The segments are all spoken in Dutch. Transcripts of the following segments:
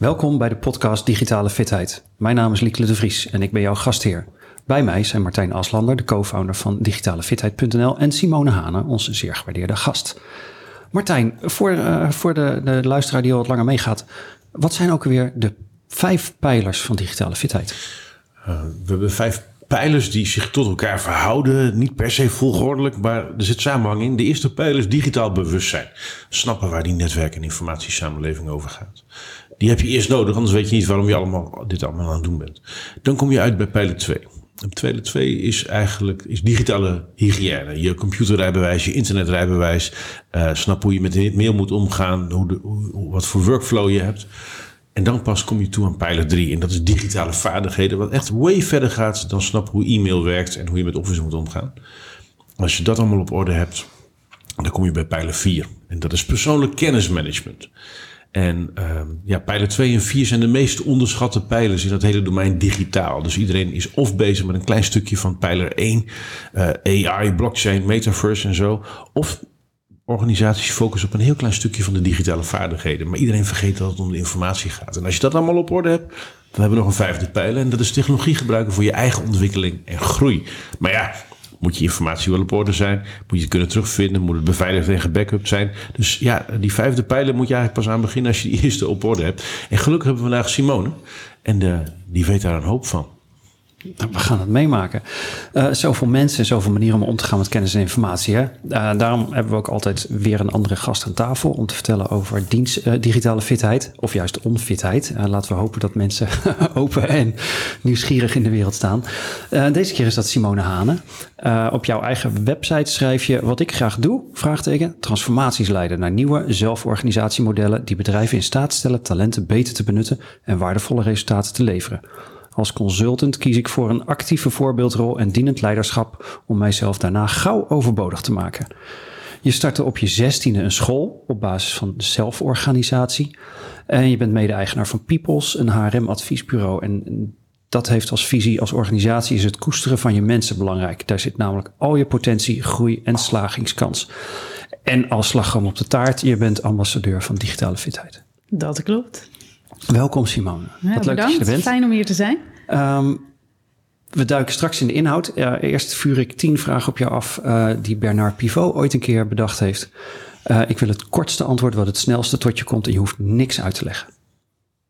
Welkom bij de podcast Digitale Fitheid. Mijn naam is Lieke de Vries en ik ben jouw gastheer. Bij mij zijn Martijn Aslander, de co-founder van digitalefitheid.nl en Simone Hane, onze zeer gewaardeerde gast. Martijn, voor, uh, voor de, de luisteraar die al wat langer meegaat, wat zijn ook weer de vijf pijlers van digitale fitheid? Uh, we hebben vijf pijlers die zich tot elkaar verhouden. Niet per se volgordelijk, maar er zit samenhang in. De eerste pijler is digitaal bewustzijn. Snappen waar die netwerk- en informatiesamenleving over gaat. Die heb je eerst nodig, anders weet je niet waarom je allemaal, dit allemaal aan het doen bent. Dan kom je uit bij pijler 2. Pijler 2 is eigenlijk is digitale hygiëne. Je computerrijbewijs, je internetrijbewijs. Uh, snap hoe je met de mail moet omgaan. Hoe de, wat voor workflow je hebt. En dan pas kom je toe aan pijler 3. En dat is digitale vaardigheden. Wat echt way verder gaat dan snap hoe e-mail werkt. En hoe je met Office moet omgaan. Als je dat allemaal op orde hebt. Dan kom je bij pijler 4. En dat is persoonlijk kennismanagement. En uh, ja, pijler 2 en 4 zijn de meest onderschatte pijlers in dat hele domein digitaal. Dus iedereen is of bezig met een klein stukje van pijler 1, uh, AI, blockchain, metaverse en zo. Of organisaties focussen op een heel klein stukje van de digitale vaardigheden. Maar iedereen vergeet dat het om de informatie gaat. En als je dat allemaal op orde hebt, dan hebben we nog een vijfde pijler. En dat is technologie gebruiken voor je eigen ontwikkeling en groei. Maar ja, moet je informatie wel op orde zijn. Moet je het kunnen terugvinden. Moet het beveiligd en gebackupt zijn. Dus ja, die vijfde pijler moet je eigenlijk pas aan beginnen als je die eerste op orde hebt. En gelukkig hebben we vandaag Simone. En de, die weet daar een hoop van. We gaan het meemaken. Uh, zoveel mensen en zoveel manieren om om te gaan met kennis en informatie. Hè? Uh, daarom hebben we ook altijd weer een andere gast aan tafel om te vertellen over dienst, uh, digitale fitheid of juist onfitheid. laten we hopen dat mensen open en nieuwsgierig in de wereld staan. deze keer is dat Simone Hane. op jouw eigen website schrijf je wat ik graag doe, vraagteken, transformaties leiden naar nieuwe zelforganisatiemodellen die bedrijven in staat stellen talenten beter te benutten en waardevolle resultaten te leveren. Als consultant kies ik voor een actieve voorbeeldrol en dienend leiderschap om mijzelf daarna gauw overbodig te maken. Je startte op je zestiende een school op basis van zelforganisatie. En je bent mede-eigenaar van Peoples, een HRM-adviesbureau. En dat heeft als visie, als organisatie, is het koesteren van je mensen belangrijk. Daar zit namelijk al je potentie, groei en slagingskans. En als slagroom op de taart, je bent ambassadeur van digitale fitheid. Dat klopt. Welkom Simone. Ja, Wat leuk dat je er bent. Fijn om hier te zijn. Um, we duiken straks in de inhoud. Eerst vuur ik tien vragen op jou af uh, die Bernard Pivot ooit een keer bedacht heeft. Uh, ik wil het kortste antwoord wat het snelste tot je komt en je hoeft niks uit te leggen.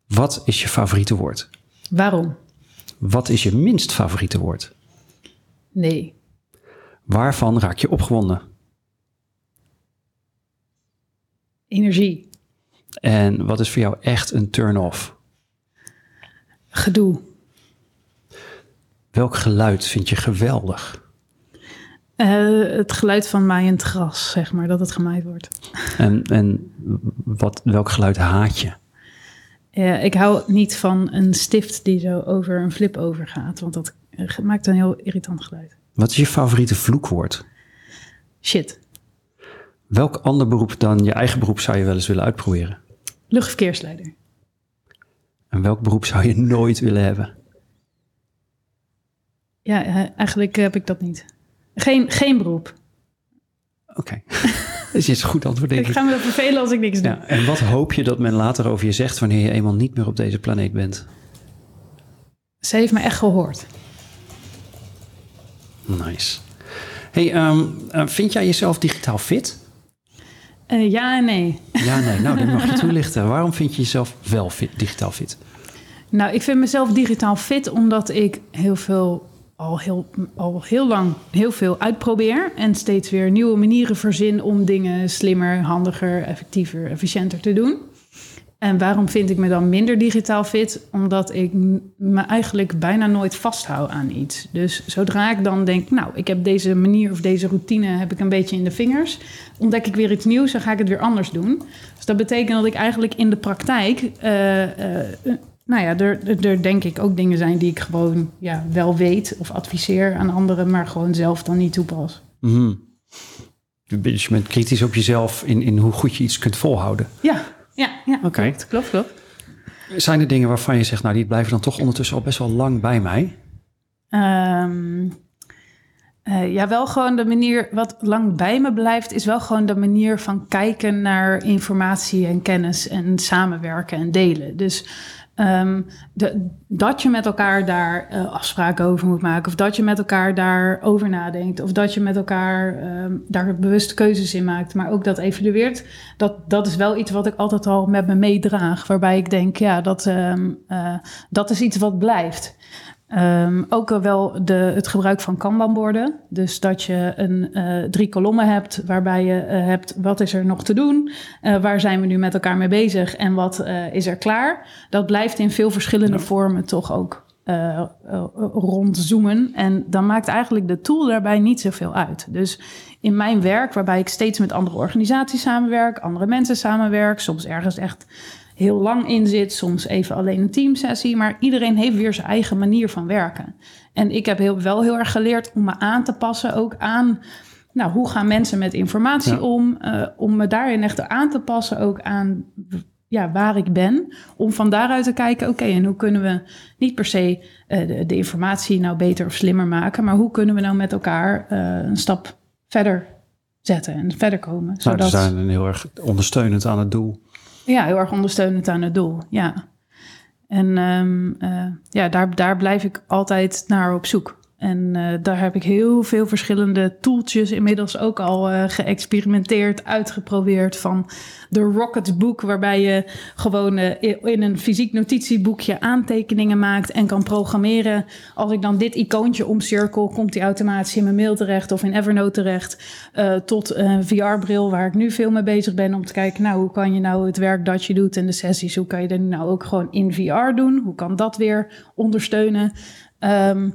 Wat is je favoriete woord? Waarom? Wat is je minst favoriete woord? Nee. Waarvan raak je opgewonden? Energie. En wat is voor jou echt een turn-off? Gedoe. Welk geluid vind je geweldig? Uh, het geluid van maaiend gras, zeg maar, dat het gemaaid wordt. En, en wat, welk geluid haat je? Ja, ik hou niet van een stift die zo over een flip overgaat, want dat maakt een heel irritant geluid. Wat is je favoriete vloekwoord? Shit. Welk ander beroep dan je eigen beroep zou je wel eens willen uitproberen? Luchtverkeersleider. En welk beroep zou je nooit willen hebben? Ja, eh, eigenlijk heb ik dat niet. Geen, geen beroep. Oké. Okay. dat is goed antwoord, denk ik. Ik ga me vervelen als ik niks doe. Ja, en wat hoop je dat men later over je zegt wanneer je eenmaal niet meer op deze planeet bent? Ze heeft me echt gehoord. Nice. Hey, um, vind jij jezelf digitaal fit? Uh, ja en nee. Ja nee, nou dan mag je toelichten. Waarom vind je jezelf wel fit, digitaal fit? Nou, ik vind mezelf digitaal fit omdat ik heel veel, al heel, al heel lang heel veel uitprobeer. En steeds weer nieuwe manieren verzin om dingen slimmer, handiger, effectiever, efficiënter te doen. En waarom vind ik me dan minder digitaal fit? Omdat ik me eigenlijk bijna nooit vasthoud aan iets. Dus zodra ik dan denk, nou, ik heb deze manier of deze routine heb ik een beetje in de vingers, ontdek ik weer iets nieuws en ga ik het weer anders doen. Dus dat betekent dat ik eigenlijk in de praktijk, uh, uh, nou ja, er, er denk ik ook dingen zijn die ik gewoon ja, wel weet of adviseer aan anderen, maar gewoon zelf dan niet toepas. Mm -hmm. Dus je bent kritisch op jezelf in, in hoe goed je iets kunt volhouden. Ja, ja, ja Oké. Okay. klopt, klopt, klopt. Zijn er dingen waarvan je zegt, nou, die blijven dan toch ondertussen al best wel lang bij mij? Um, Uh, ja, wel gewoon de manier, wat lang bij me blijft, is wel gewoon de manier van kijken naar informatie en kennis en samenwerken en delen. Dus de, dat je met elkaar daar uh, afspraken over moet maken, of dat je met elkaar daarover nadenkt, of dat je met elkaar um, daar bewuste keuzes in maakt, maar ook dat evalueert, dat, dat is wel iets wat ik altijd al met me meedraag, waarbij ik denk, ja, dat, um, uh, dat is iets wat blijft. Um, ook wel de, het gebruik van Kanban-borden. Dus dat je een, uh, drie kolommen hebt waarbij je uh, hebt wat is er nog te doen, uh, waar zijn we nu met elkaar mee bezig en wat is er klaar. Dat blijft in veel verschillende ja. vormen toch ook rondzoomen. En dan maakt eigenlijk de tool daarbij niet zoveel uit. Dus in mijn werk, waarbij ik steeds met andere organisaties samenwerk, andere mensen samenwerk, soms ergens echt heel lang in zit, soms even alleen een teamsessie. Maar iedereen heeft weer zijn eigen manier van werken. En ik heb heel, wel heel erg geleerd om me aan te passen ook aan. Nou, hoe gaan mensen met informatie ja. om? Uh, om me daarin echt aan te passen ook aan ja, waar ik ben. Om van daaruit te kijken, oké, okay, en hoe kunnen we niet per se uh, de, de, informatie nou beter of slimmer maken, maar hoe kunnen we nou met elkaar uh, een stap verder zetten en verder komen. Nou, zodat... Nou, zijn heel erg ondersteunend aan het doel. Ja, heel erg ondersteunend aan het doel. Ja. En um, uh, ja, daar, daar blijf ik altijd naar op zoek. En uh, daar heb ik heel veel verschillende toeltjes inmiddels ook al uh, geëxperimenteerd, uitgeprobeerd. Van de Rocket Book, waarbij je gewoon uh, in een fysiek notitieboekje aantekeningen maakt en kan programmeren. Als ik dan dit icoontje omcirkel, komt die automatisch in mijn mail terecht of in Evernote terecht. tot een VR-bril, waar ik nu veel mee bezig ben om te kijken, nou, hoe kan je nou het werk dat je doet en de sessies, hoe kan je dat nou ook gewoon in VR doen? Hoe kan dat weer ondersteunen? Um,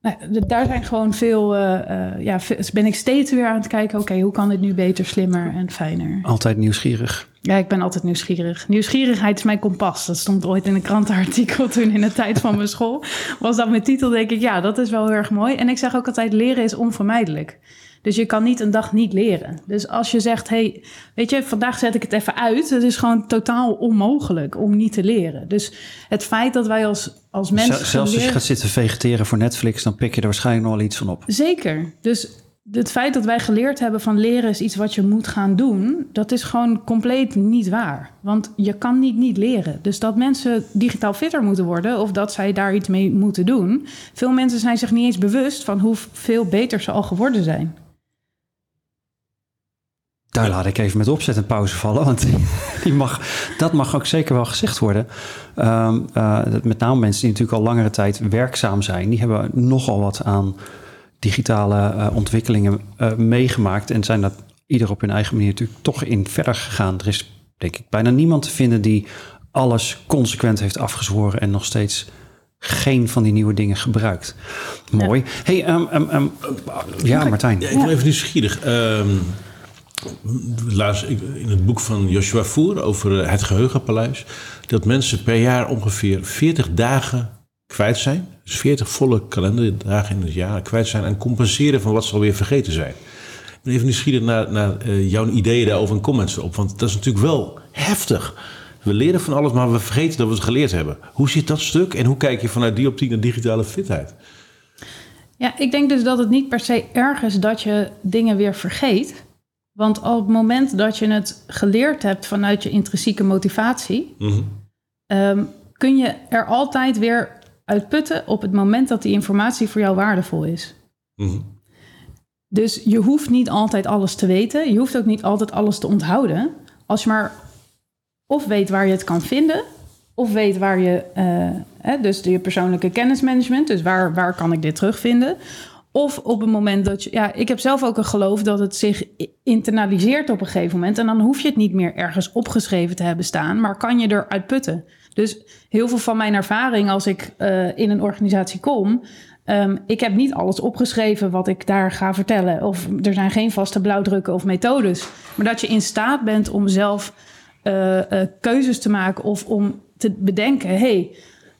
nou, daar zijn gewoon veel, uh, uh, ja, ben ik steeds weer aan het kijken, oké, okay, hoe kan dit nu beter, slimmer en fijner? Altijd nieuwsgierig. Ja, ik ben altijd nieuwsgierig. Nieuwsgierigheid is mijn kompas. Dat stond ooit in een krantenartikel toen in de tijd van mijn school. Was dat mijn titel, denk ik, ja, dat is wel heel erg mooi. En ik zeg ook altijd, leren is onvermijdelijk. Dus je kan niet een dag niet leren. Dus als je zegt, hey, weet je, vandaag zet ik het even uit. Het is gewoon totaal onmogelijk om niet te leren. Dus het feit dat wij als, als mensen... Zelfs als je gaat zitten vegeteren voor Netflix, dan pik je er waarschijnlijk nog wel iets van op. Zeker. Dus het feit dat wij geleerd hebben van leren is iets wat je moet gaan doen, dat is gewoon compleet niet waar. Want je kan niet niet leren. Dus dat mensen digitaal fitter moeten worden of dat zij daar iets mee moeten doen. Veel mensen zijn zich niet eens bewust van hoeveel beter ze al geworden zijn. Daar laat ik even met opzet een pauze vallen, want die mag, dat mag ook zeker wel gezegd worden. Um, uh, met name mensen die natuurlijk al langere tijd werkzaam zijn, die hebben nogal wat aan digitale uh, ontwikkelingen uh, meegemaakt en zijn dat ieder op hun eigen manier natuurlijk toch in verder gegaan. Er is denk ik bijna niemand te vinden die alles consequent heeft afgezworen en nog steeds geen van die nieuwe dingen gebruikt. Mooi. Ja. Hey, um, um, ja, Martijn. Ja, ik ben even nieuwsgierig. Um, Laat in het boek van Joshua Voer over het geheugenpaleis. dat mensen per jaar ongeveer 40 dagen kwijt zijn. Dus 40 volle kalenderdagen in het jaar kwijt zijn. en compenseren van wat ze alweer vergeten zijn. Ik ben even nieuwsgierig naar, naar uh, jouw ideeën daarover en comments erop. Want dat is natuurlijk wel heftig. We leren van alles, maar we vergeten dat we het geleerd hebben. Hoe zit dat stuk en hoe kijk je vanuit die optiek naar digitale fitheid? Ja, ik denk dus dat het niet per se erg is dat je dingen weer vergeet. Want op het moment dat je het geleerd hebt vanuit je intrinsieke motivatie, mm-hmm. um, kun je er altijd weer uit putten op het moment dat die informatie voor jou waardevol is. Mm-hmm. Dus je hoeft niet altijd alles te weten. Je hoeft ook niet altijd alles te onthouden. Als je maar of weet waar je het kan vinden, of weet waar je, uh, hè, dus je persoonlijke kennismanagement, dus waar, waar kan ik dit terugvinden? Of op het moment dat je. Ja, ik heb zelf ook een geloof dat het zich internaliseert op een gegeven moment. En dan hoef je het niet meer ergens opgeschreven te hebben staan, maar kan je eruit putten. Dus heel veel van mijn ervaring als ik uh, in een organisatie kom. Um, ik heb niet alles opgeschreven wat ik daar ga vertellen. Of er zijn geen vaste blauwdrukken of methodes. Maar dat je in staat bent om zelf uh, uh, keuzes te maken of om te bedenken: hé, hey,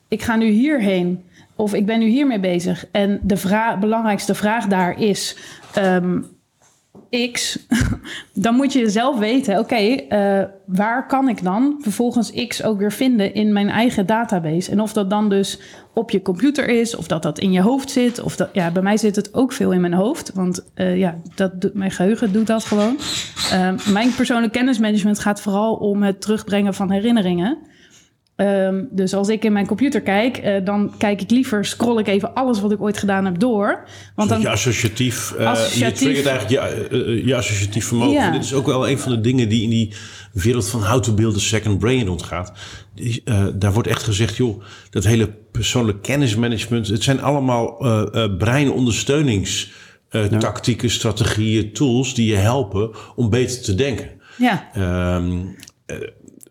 ik ga nu hierheen. Of ik ben nu hiermee bezig. En de vraag, belangrijkste vraag daar is: um, X, dan moet je zelf weten, oké, eh, waar kan ik dan vervolgens X ook weer vinden in mijn eigen database? En of dat dan dus op je computer is, of dat dat in je hoofd zit, of dat, ja, bij mij zit het ook veel in mijn hoofd, want uh, ja, dat doet, mijn geheugen doet dat gewoon. Uh, mijn persoonlijk kennismanagement gaat vooral om het terugbrengen van herinneringen. Um, dus als ik in mijn computer kijk, uh, dan kijk ik liever, scroll ik even alles wat ik ooit gedaan heb door. Want dan, je associatief, uh, associatief, je triggert eigenlijk je, uh, je associatief vermogen. Ja. Dit is ook wel een van de dingen die in die wereld van how to build a second brain ontgaat. Die, daar wordt echt gezegd, joh, dat hele persoonlijk kennismanagement, het zijn allemaal breinondersteunings tactieken, strategieën, tools die je helpen om beter te denken. Ja. Um,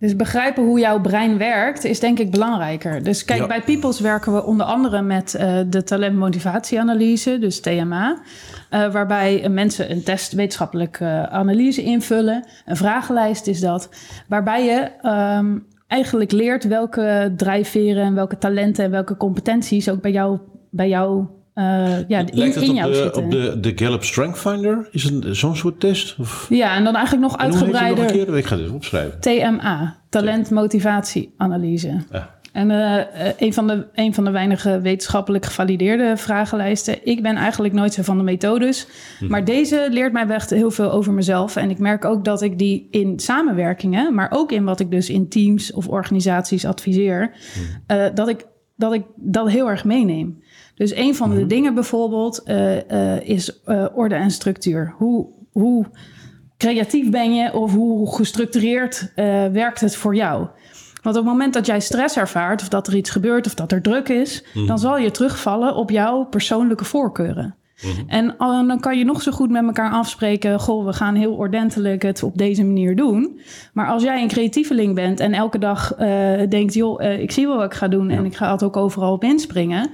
dus begrijpen hoe jouw brein werkt is denk ik belangrijker. Dus kijk, bij Peoples werken we onder andere met uh, de talentmotivatieanalyse, dus TMA. Uh, waarbij mensen een test wetenschappelijke uh, analyse invullen. Een vragenlijst is dat. Waarbij je um, eigenlijk leert welke drijfveren en welke talenten en welke competenties ook bij jou, bij jou uh, ja, in, Lijkt het in op, de, zitten. op de, de Gallup Strength Finder? Is het zo'n soort test? Of? Ja, en dan eigenlijk nog uitgebreider. Nog een keer? Ik ga dit opschrijven. TMA, talent-motivatieanalyse. Ja. En uh, een, van de, een van de weinige wetenschappelijk gevalideerde vragenlijsten. Ik ben eigenlijk nooit zo van de methodes. Mhm. Maar deze leert mij echt heel veel over mezelf. En ik merk ook dat ik die in samenwerkingen, maar ook in wat ik dus in teams of organisaties adviseer, uh, dat, ik, dat ik dat heel erg meeneem. Dus een van de dingen bijvoorbeeld uh, is orde en structuur. Hoe, hoe creatief ben je of hoe gestructureerd werkt het voor jou? Want op het moment dat jij stress ervaart, of dat er iets gebeurt, of dat er druk is, mm. dan zal je terugvallen op jouw persoonlijke voorkeuren. Mm. En dan kan je nog zo goed met elkaar afspreken: Goh, we gaan heel ordentelijk het op deze manier doen. Maar als jij een creatieveling bent en elke dag uh, denkt: joh, uh, ik zie wel wat ik ga doen ja. en ik ga het ook overal op inspringen,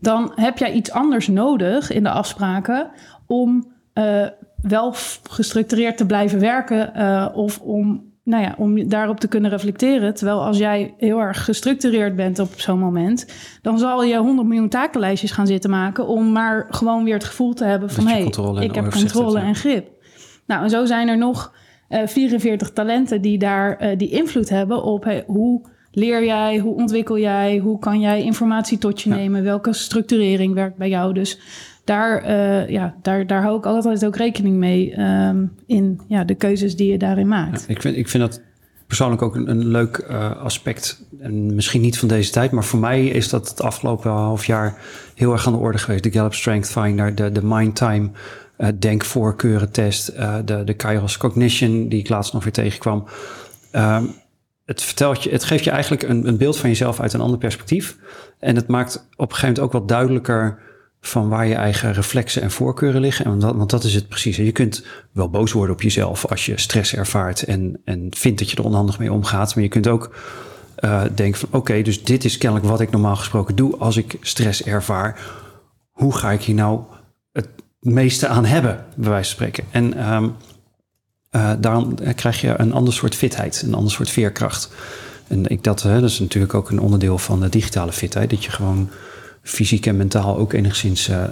dan heb jij iets anders nodig in de afspraken om wel gestructureerd te blijven werken of om nou ja, om daarop te kunnen reflecteren. Terwijl als jij heel erg gestructureerd bent op zo'n moment, dan zal je 100 miljoen takenlijstjes gaan zitten maken om maar gewoon weer het gevoel te hebben van hé, hey, ik heb controle en grip. Nou, en zo zijn er nog uh, 44 talenten die daar die invloed hebben op hey, hoe leer jij, hoe ontwikkel jij, hoe kan jij informatie tot je ja. nemen, welke structurering werkt bij jou. Dus daar, uh, ja, daar, daar hou ik altijd ook rekening mee um, in ja, de keuzes die je daarin maakt. Ja, ik, vind, ik vind dat persoonlijk ook een, een leuk uh, aspect. En misschien niet van deze tijd, maar voor mij is dat het afgelopen half jaar heel erg aan de orde geweest. De Gallup Strength Finder, de, de Mind Time uh, denkvoorkeurentest, uh, de, de Kairos Cognition, die ik laatst nog weer tegenkwam. Um, het, vertelt je, het geeft je eigenlijk een, een beeld van jezelf uit een ander perspectief. En het maakt op een gegeven moment ook wat duidelijker van waar je eigen reflexen en voorkeuren liggen. Dat, want dat is het precies. Je kunt wel boos worden op jezelf als je stress ervaart en, en vindt dat je er onhandig mee omgaat. Maar je kunt ook uh, denken van oké, dus dit is kennelijk wat ik normaal gesproken doe als ik stress ervaar. Hoe ga ik hier nou het meeste aan hebben, bij wijze van spreken. En um, uh, krijg je een ander soort fitheid, een ander soort veerkracht. En ik dat, hè, dat is natuurlijk ook een onderdeel van de digitale fitheid. Dat je gewoon fysiek en mentaal ook enigszins uh,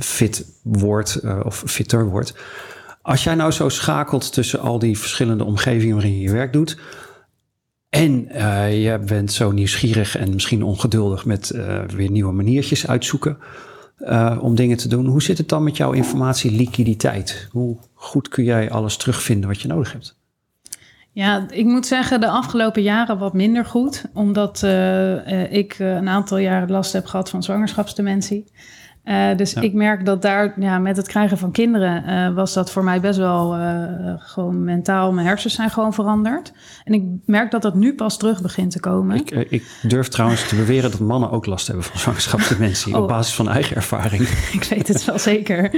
fit wordt of fitter wordt. Als jij nou zo schakelt tussen al die verschillende omgevingen waarin je je werk doet. En je bent zo nieuwsgierig en misschien ongeduldig met weer nieuwe maniertjes uitzoeken om dingen te doen. Hoe zit het dan met jouw informatieliquiditeit? Hoe goed kun jij alles terugvinden wat je nodig hebt? Ja, ik moet zeggen de afgelopen jaren wat minder goed. Omdat uh, ik een aantal jaren last heb gehad van zwangerschapsdementie. Uh, dus ja. ik merk dat daar ja, met het krijgen van kinderen uh, was dat voor mij best wel uh, gewoon mentaal. Mijn hersens zijn gewoon veranderd. En ik merk dat dat nu pas terug begint te komen. Ik, ik durf trouwens te beweren dat mannen ook last hebben van zwangerschapsdementie. oh. Op basis van eigen ervaring. ik weet het wel zeker.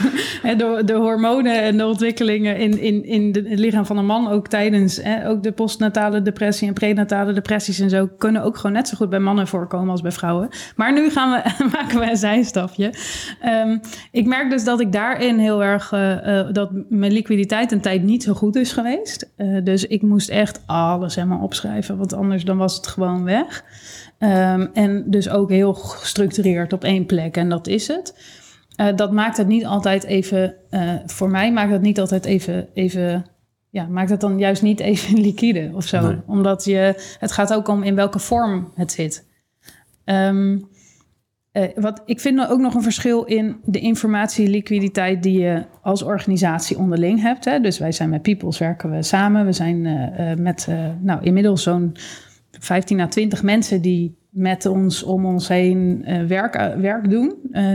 de, de hormonen en de ontwikkelingen in, in, in, de, het lichaam van een man, ook tijdens ook de postnatale depressie en prenatale depressies en zo, kunnen ook gewoon net zo goed bij mannen voorkomen als bij vrouwen. Maar nu gaan we, maken we een zijstap. Um, ik merk dus dat ik daarin heel erg uh, uh, dat mijn liquiditeit een tijd niet zo goed is geweest. Uh, dus ik moest echt alles helemaal opschrijven, want anders dan was het gewoon weg. Um, en dus ook heel gestructureerd op één plek en dat is het. Eh, dat maakt het niet altijd even, eh, voor mij maakt het niet altijd even, even ja, maakt het dan juist niet even liquide of zo. Nee. Omdat je, het gaat ook om in welke vorm het zit. Ehm, eh, wat, ik vind ook nog een verschil in de informatieliquiditeit die je als organisatie onderling hebt. Hè. Dus wij zijn met Peoples, werken we samen. We zijn eh, eh, met eh, nou, inmiddels zo'n 15 à 20 mensen die met ons om ons heen werk, werk doen.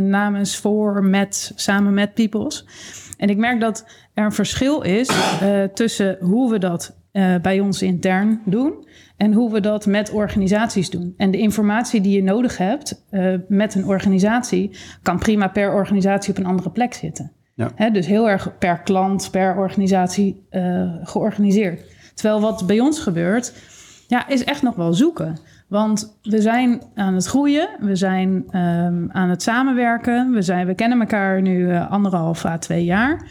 namens, voor, met, samen met Peoples. En ik merk dat er een verschil is tussen hoe we dat bij ons intern doen en hoe we dat met organisaties doen. En de informatie die je nodig hebt eh, met een organisatie kan prima per organisatie op een andere plek zitten. Ja. Hè, dus heel erg per klant, per organisatie eh, georganiseerd. Terwijl wat bij ons gebeurt, ja, is echt nog wel zoeken. Want we zijn aan het groeien, we zijn ehm, aan het samenwerken. We, zijn, we kennen elkaar nu eh, anderhalf à twee jaar.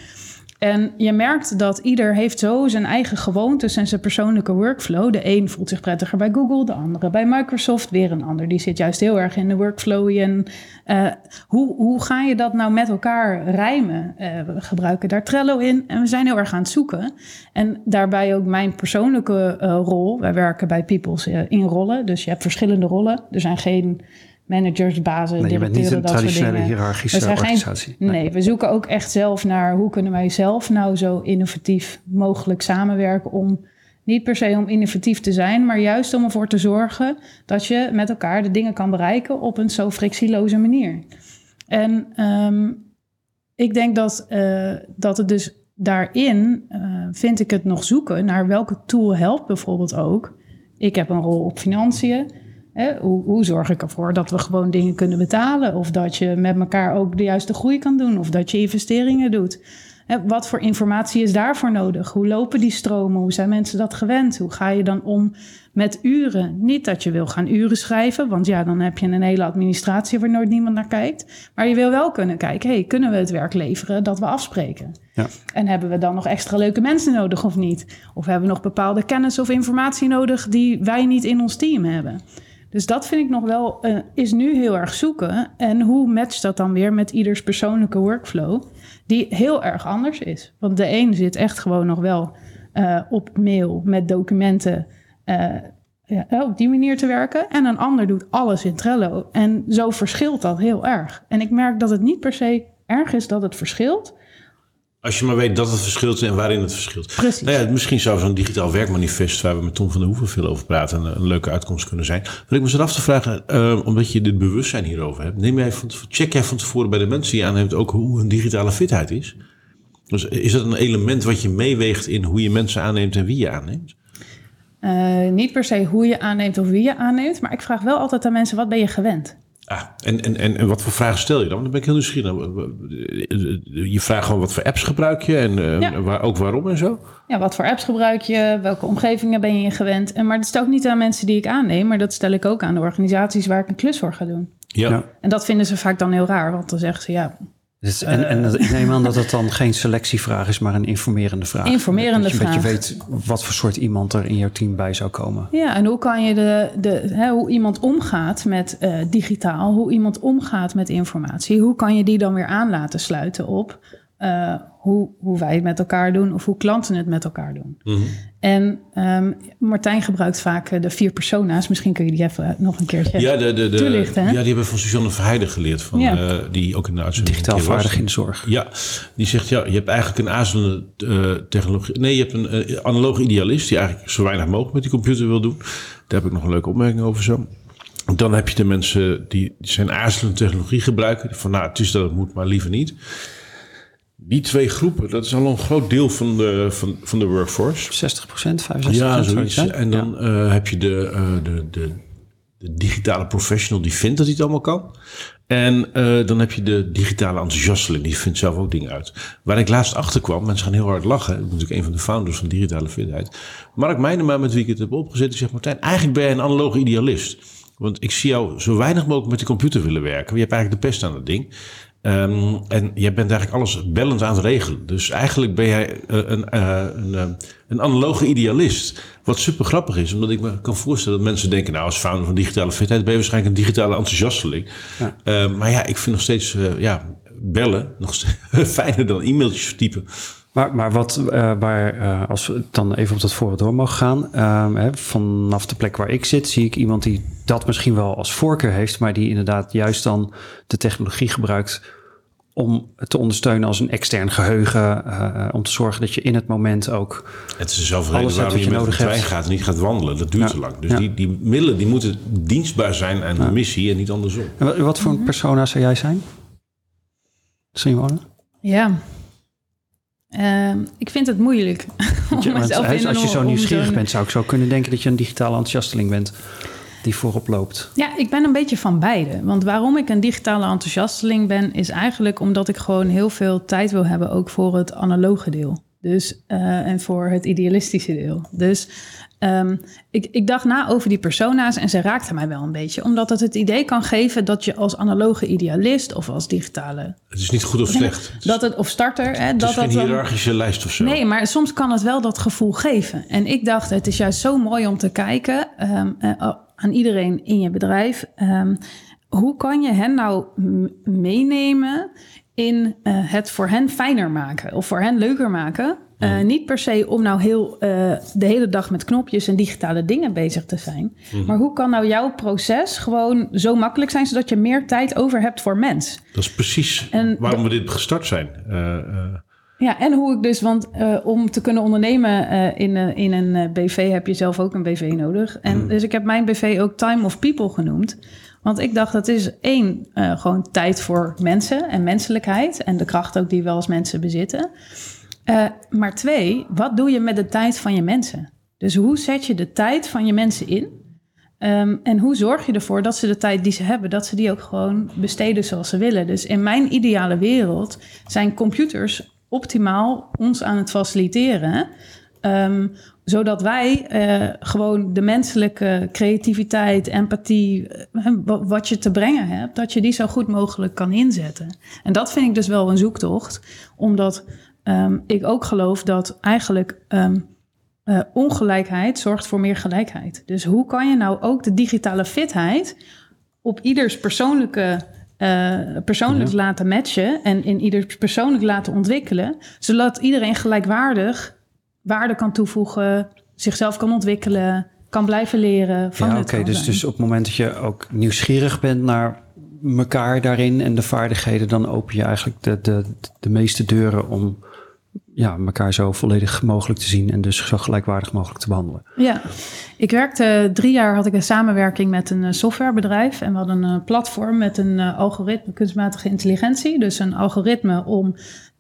En je merkt dat ieder heeft zo zijn eigen gewoontes en zijn persoonlijke workflow. De een voelt zich prettiger bij Google, de andere bij Microsoft. Weer een ander die zit juist heel erg in de workflow. En eh, hoe, hoe ga je dat nou met elkaar rijmen? Eh, we gebruiken daar Trello in en we zijn heel erg aan het zoeken. En daarbij ook mijn persoonlijke eh, rol. Wij werken bij Peoples in rollen, dus je hebt verschillende rollen. Er zijn geen managers, bazen, Nee, je bent niet een dat traditionele hiërarchische zijn geen- organisatie. Nee. we zoeken ook echt zelf naar hoe kunnen wij zelf nou zo innovatief mogelijk samenwerken om niet per se om innovatief te zijn, maar juist om ervoor te zorgen dat je met elkaar de dingen kan bereiken op een zo frictieloze manier. En ehm, ik denk dat, eh, dat het dus daarin eh, vind ik het nog zoeken naar welke tool helpt bijvoorbeeld ook. Ik heb een rol op financiën. Hè, hoe, hoe zorg ik ervoor dat we gewoon dingen kunnen betalen? Of dat je met elkaar ook de juiste groei kan doen? Of dat je investeringen doet? Hè, wat voor informatie is daarvoor nodig? Hoe lopen die stromen? Hoe zijn mensen dat gewend? Hoe ga je dan om met uren? Niet dat je wil gaan uren schrijven, want ja, dan heb je een hele administratie waar nooit niemand naar kijkt. Maar je wil wel kunnen kijken, hey, kunnen we het werk leveren dat we afspreken? Ja. En hebben we dan nog extra leuke mensen nodig of niet? Of hebben we nog bepaalde kennis of informatie nodig die wij niet in ons team hebben? Dus dat vind ik nog wel, eh, is nu heel erg zoeken. En hoe matcht dat dan weer met ieders persoonlijke workflow, die heel erg anders is? Want de een zit echt gewoon nog wel eh, op mail met documenten eh, ja, op die manier te werken. En een ander doet alles in Trello. En zo verschilt dat heel erg. En ik merk dat het niet per se erg is dat het verschilt. Als je maar weet dat het verschilt en waarin het verschilt. Precies. Nou ja, misschien zou zo'n digitaal werkmanifest, waar we met Tom van der Hoeven veel over praten, een, een leuke uitkomst kunnen zijn. Wat ik me af te vragen, eh, omdat je dit bewustzijn hierover hebt, neem jij van, check jij van tevoren bij de mensen die je aanneemt ook hoe hun digitale fitheid is? Dus is dat een element wat je meeweegt in hoe je mensen aanneemt en wie je aanneemt? Eh, niet per se hoe je aanneemt of wie je aanneemt. Maar ik vraag wel altijd aan mensen, wat ben je gewend? Ah, en, en, en, en wat voor vragen stel je dan? Want dan ben ik heel nieuwsgierig. Je vraagt gewoon wat voor apps gebruik je en eh, Ja. waar, ook waarom en zo? Ja, wat voor apps gebruik je? Welke omgevingen ben je in gewend? En, maar dat stel ik niet aan mensen die ik aanneem, maar dat stel ik ook aan de organisaties waar ik een klus voor ga doen. Ja. Ja. En dat vinden ze vaak dan heel raar, want dan zeggen ze ja, Dus, en, en ik neem aan dat het dan geen selectievraag is, maar een informerende vraag. Informerende dat je een beetje vraag. weet wat voor soort iemand er in jouw team bij zou komen. Ja, en hoe kan je de, de, hè, hoe iemand omgaat met eh, digitaal, hoe iemand omgaat met informatie, hoe kan je die dan weer aan laten sluiten op eh, hoe, hoe wij het met elkaar doen of hoe klanten het met elkaar doen. Mhm. En ehm, Martijn gebruikt vaak eh, de vier persona's. Misschien kun je die even nog een keertje Ja, de, de, de, toelichten. hè? ja, die hebben van Suzanne Verheijden geleerd. Van, Ja. eh, die ook in de uitzending Digitaal vaardig in de zorg. Ja, die zegt ja, je hebt eigenlijk een azelende eh, technologie. Nee, je hebt een eh, analoge idealist die eigenlijk zo weinig mogelijk met die computer wil doen. Daar heb ik nog een leuke opmerking over zo. Dan heb je de mensen die zijn aarzelende technologie gebruiken. Van nou, het is dat het moet, maar liever niet. Die twee groepen, dat is al een groot deel van de, van, van de workforce. 60 procent, 65 Ja, procent. zoiets. En dan eh, heb je de, eh, de, de, de digitale professional die vindt dat hij het allemaal kan. En eh, dan heb je de digitale enthousiasteling, die vindt zelf ook dingen uit. Waar ik laatst achter kwam, mensen gaan heel hard lachen. Ik ben natuurlijk een van de founders van digitale fitheid. Mark Meijnema, met wie ik het heb opgezet, die zegt... Martijn, eigenlijk ben jij een analoge idealist. Want ik zie jou zo weinig mogelijk met de computer willen werken. Je hebt eigenlijk de pest aan het ding. Ehm, en jij bent eigenlijk alles bellend aan het regelen. Dus eigenlijk ben jij eh, een, eh, een, eh, een analoge idealist. Wat super grappig is, omdat ik me kan voorstellen dat mensen denken... nou, als founder van digitale fitheid ben je waarschijnlijk een digitale enthousiasteling. Ja. Eh, maar ja, ik vind nog steeds... ja, bellen nog steeds fijner dan e-mailtjes typen. Maar, maar wat, uh, waar, uh, als we dan even op dat voorbeeld door mogen gaan. Uh, hè, vanaf de plek waar ik zit, zie ik iemand die dat misschien wel als voorkeur heeft, maar die inderdaad juist dan de technologie gebruikt om te ondersteunen als een extern geheugen. Uh, om te zorgen dat je in het moment ook. Het is dezelfde reden waarom je, je met de trein gaat en niet gaat wandelen. Dat duurt ja. te lang. Dus ja. die, die middelen die moeten dienstbaar zijn aan de missie en niet andersom. En wat, wat voor mm -hmm. persona zou jij zijn? Simone? Ja. Uh, ik vind het moeilijk. Je, want, als, als je zo nieuwsgierig bent, zou ik zo kunnen denken dat je een digitale enthousiasteling bent die voorop loopt. Ja, ik ben een beetje van beide. Want waarom ik een digitale enthousiasteling ben, is eigenlijk omdat ik gewoon heel veel tijd wil hebben, ook voor het analoge deel. Dus, uh, en voor het idealistische deel. Dus um, ik, ik dacht na over die persona's en ze raakten mij wel een beetje. Omdat het het idee kan geven dat je als analoge idealist of als digitale... Het is niet goed of slecht. Dat het, of starter. Hè, het dat is geen dat hiërarchische lijst of zo. Nee, maar soms kan het wel dat gevoel geven. En ik dacht, het is juist zo mooi om te kijken um, uh, aan iedereen in je bedrijf. Um, hoe kan je hen nou meenemen in uh, het voor hen fijner maken of voor hen leuker maken? Uh, niet per se om nou heel uh, de hele dag met knopjes en digitale dingen bezig te zijn. Mm. Maar hoe kan nou jouw proces gewoon zo makkelijk zijn, zodat je meer tijd over hebt voor mens? Dat is precies en waarom we dit gestart zijn. Ja, en hoe ik dus, want om te kunnen ondernemen in, in een BV heb je zelf ook een BV nodig. En mm. dus ik heb mijn BV ook Time of People genoemd. Want ik dacht, dat is één, gewoon tijd voor mensen en menselijkheid. En de kracht ook die we als mensen bezitten. Maar twee, wat doe je met de tijd van je mensen? Dus hoe zet je de tijd van je mensen in? Um, en hoe zorg je ervoor dat ze de tijd die ze hebben, dat ze die ook gewoon besteden zoals ze willen? Dus in mijn ideale wereld zijn computers optimaal ons aan het faciliteren. Um, zodat wij uh, gewoon de menselijke creativiteit, empathie, uh, wat je te brengen hebt, dat je die zo goed mogelijk kan inzetten. En dat vind ik dus wel een zoektocht, omdat um, ik ook geloof dat eigenlijk um, uh, ongelijkheid zorgt voor meer gelijkheid. Dus hoe kan je nou ook de digitale fitheid op ieders persoonlijke uh, persoonlijk ja. laten matchen en in ieders persoonlijk laten ontwikkelen, zodat iedereen gelijkwaardig waarde kan toevoegen, zichzelf kan ontwikkelen, kan blijven leren. Van ja, oké. Okay, dus, dus op het moment dat je ook nieuwsgierig bent naar elkaar daarin en de vaardigheden, dan open je eigenlijk de, de, de meeste deuren om ja, elkaar zo volledig mogelijk te zien en dus zo gelijkwaardig mogelijk te behandelen. Ja, ik werkte drie jaar, had ik een samenwerking met een softwarebedrijf en we hadden een platform met een algoritme kunstmatige intelligentie. Dus een algoritme om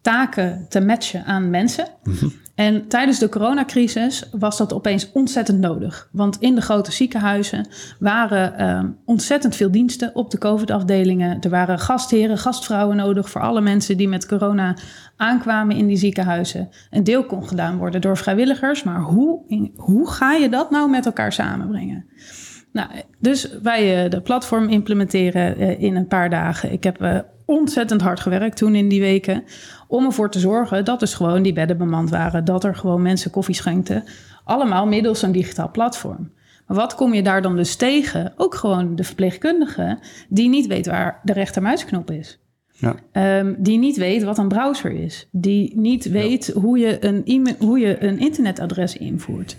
taken te matchen aan mensen. Mm-hmm. En tijdens de coronacrisis was dat opeens ontzettend nodig. Want in de grote ziekenhuizen waren uh, ontzettend veel diensten op de COVID-afdelingen. Er waren gastheren, gastvrouwen nodig voor alle mensen die met corona aankwamen in die ziekenhuizen. Een deel kon gedaan worden door vrijwilligers. Maar hoe, in, hoe ga je dat nou met elkaar samenbrengen? Nou, dus wij uh, de platform implementeren uh, in een paar dagen. Ik heb uh, ontzettend hard gewerkt toen in die weken. Om ervoor te zorgen dat dus gewoon die bedden bemand waren. Dat er gewoon mensen koffie schenkten. Allemaal middels een digitaal platform. Maar wat kom je daar dan dus tegen? Ook gewoon de verpleegkundige die niet weet waar de rechtermuisknop is. Ja. Um, die niet weet wat een browser is. Die niet weet ja. hoe, je een e hoe je een internetadres invoert.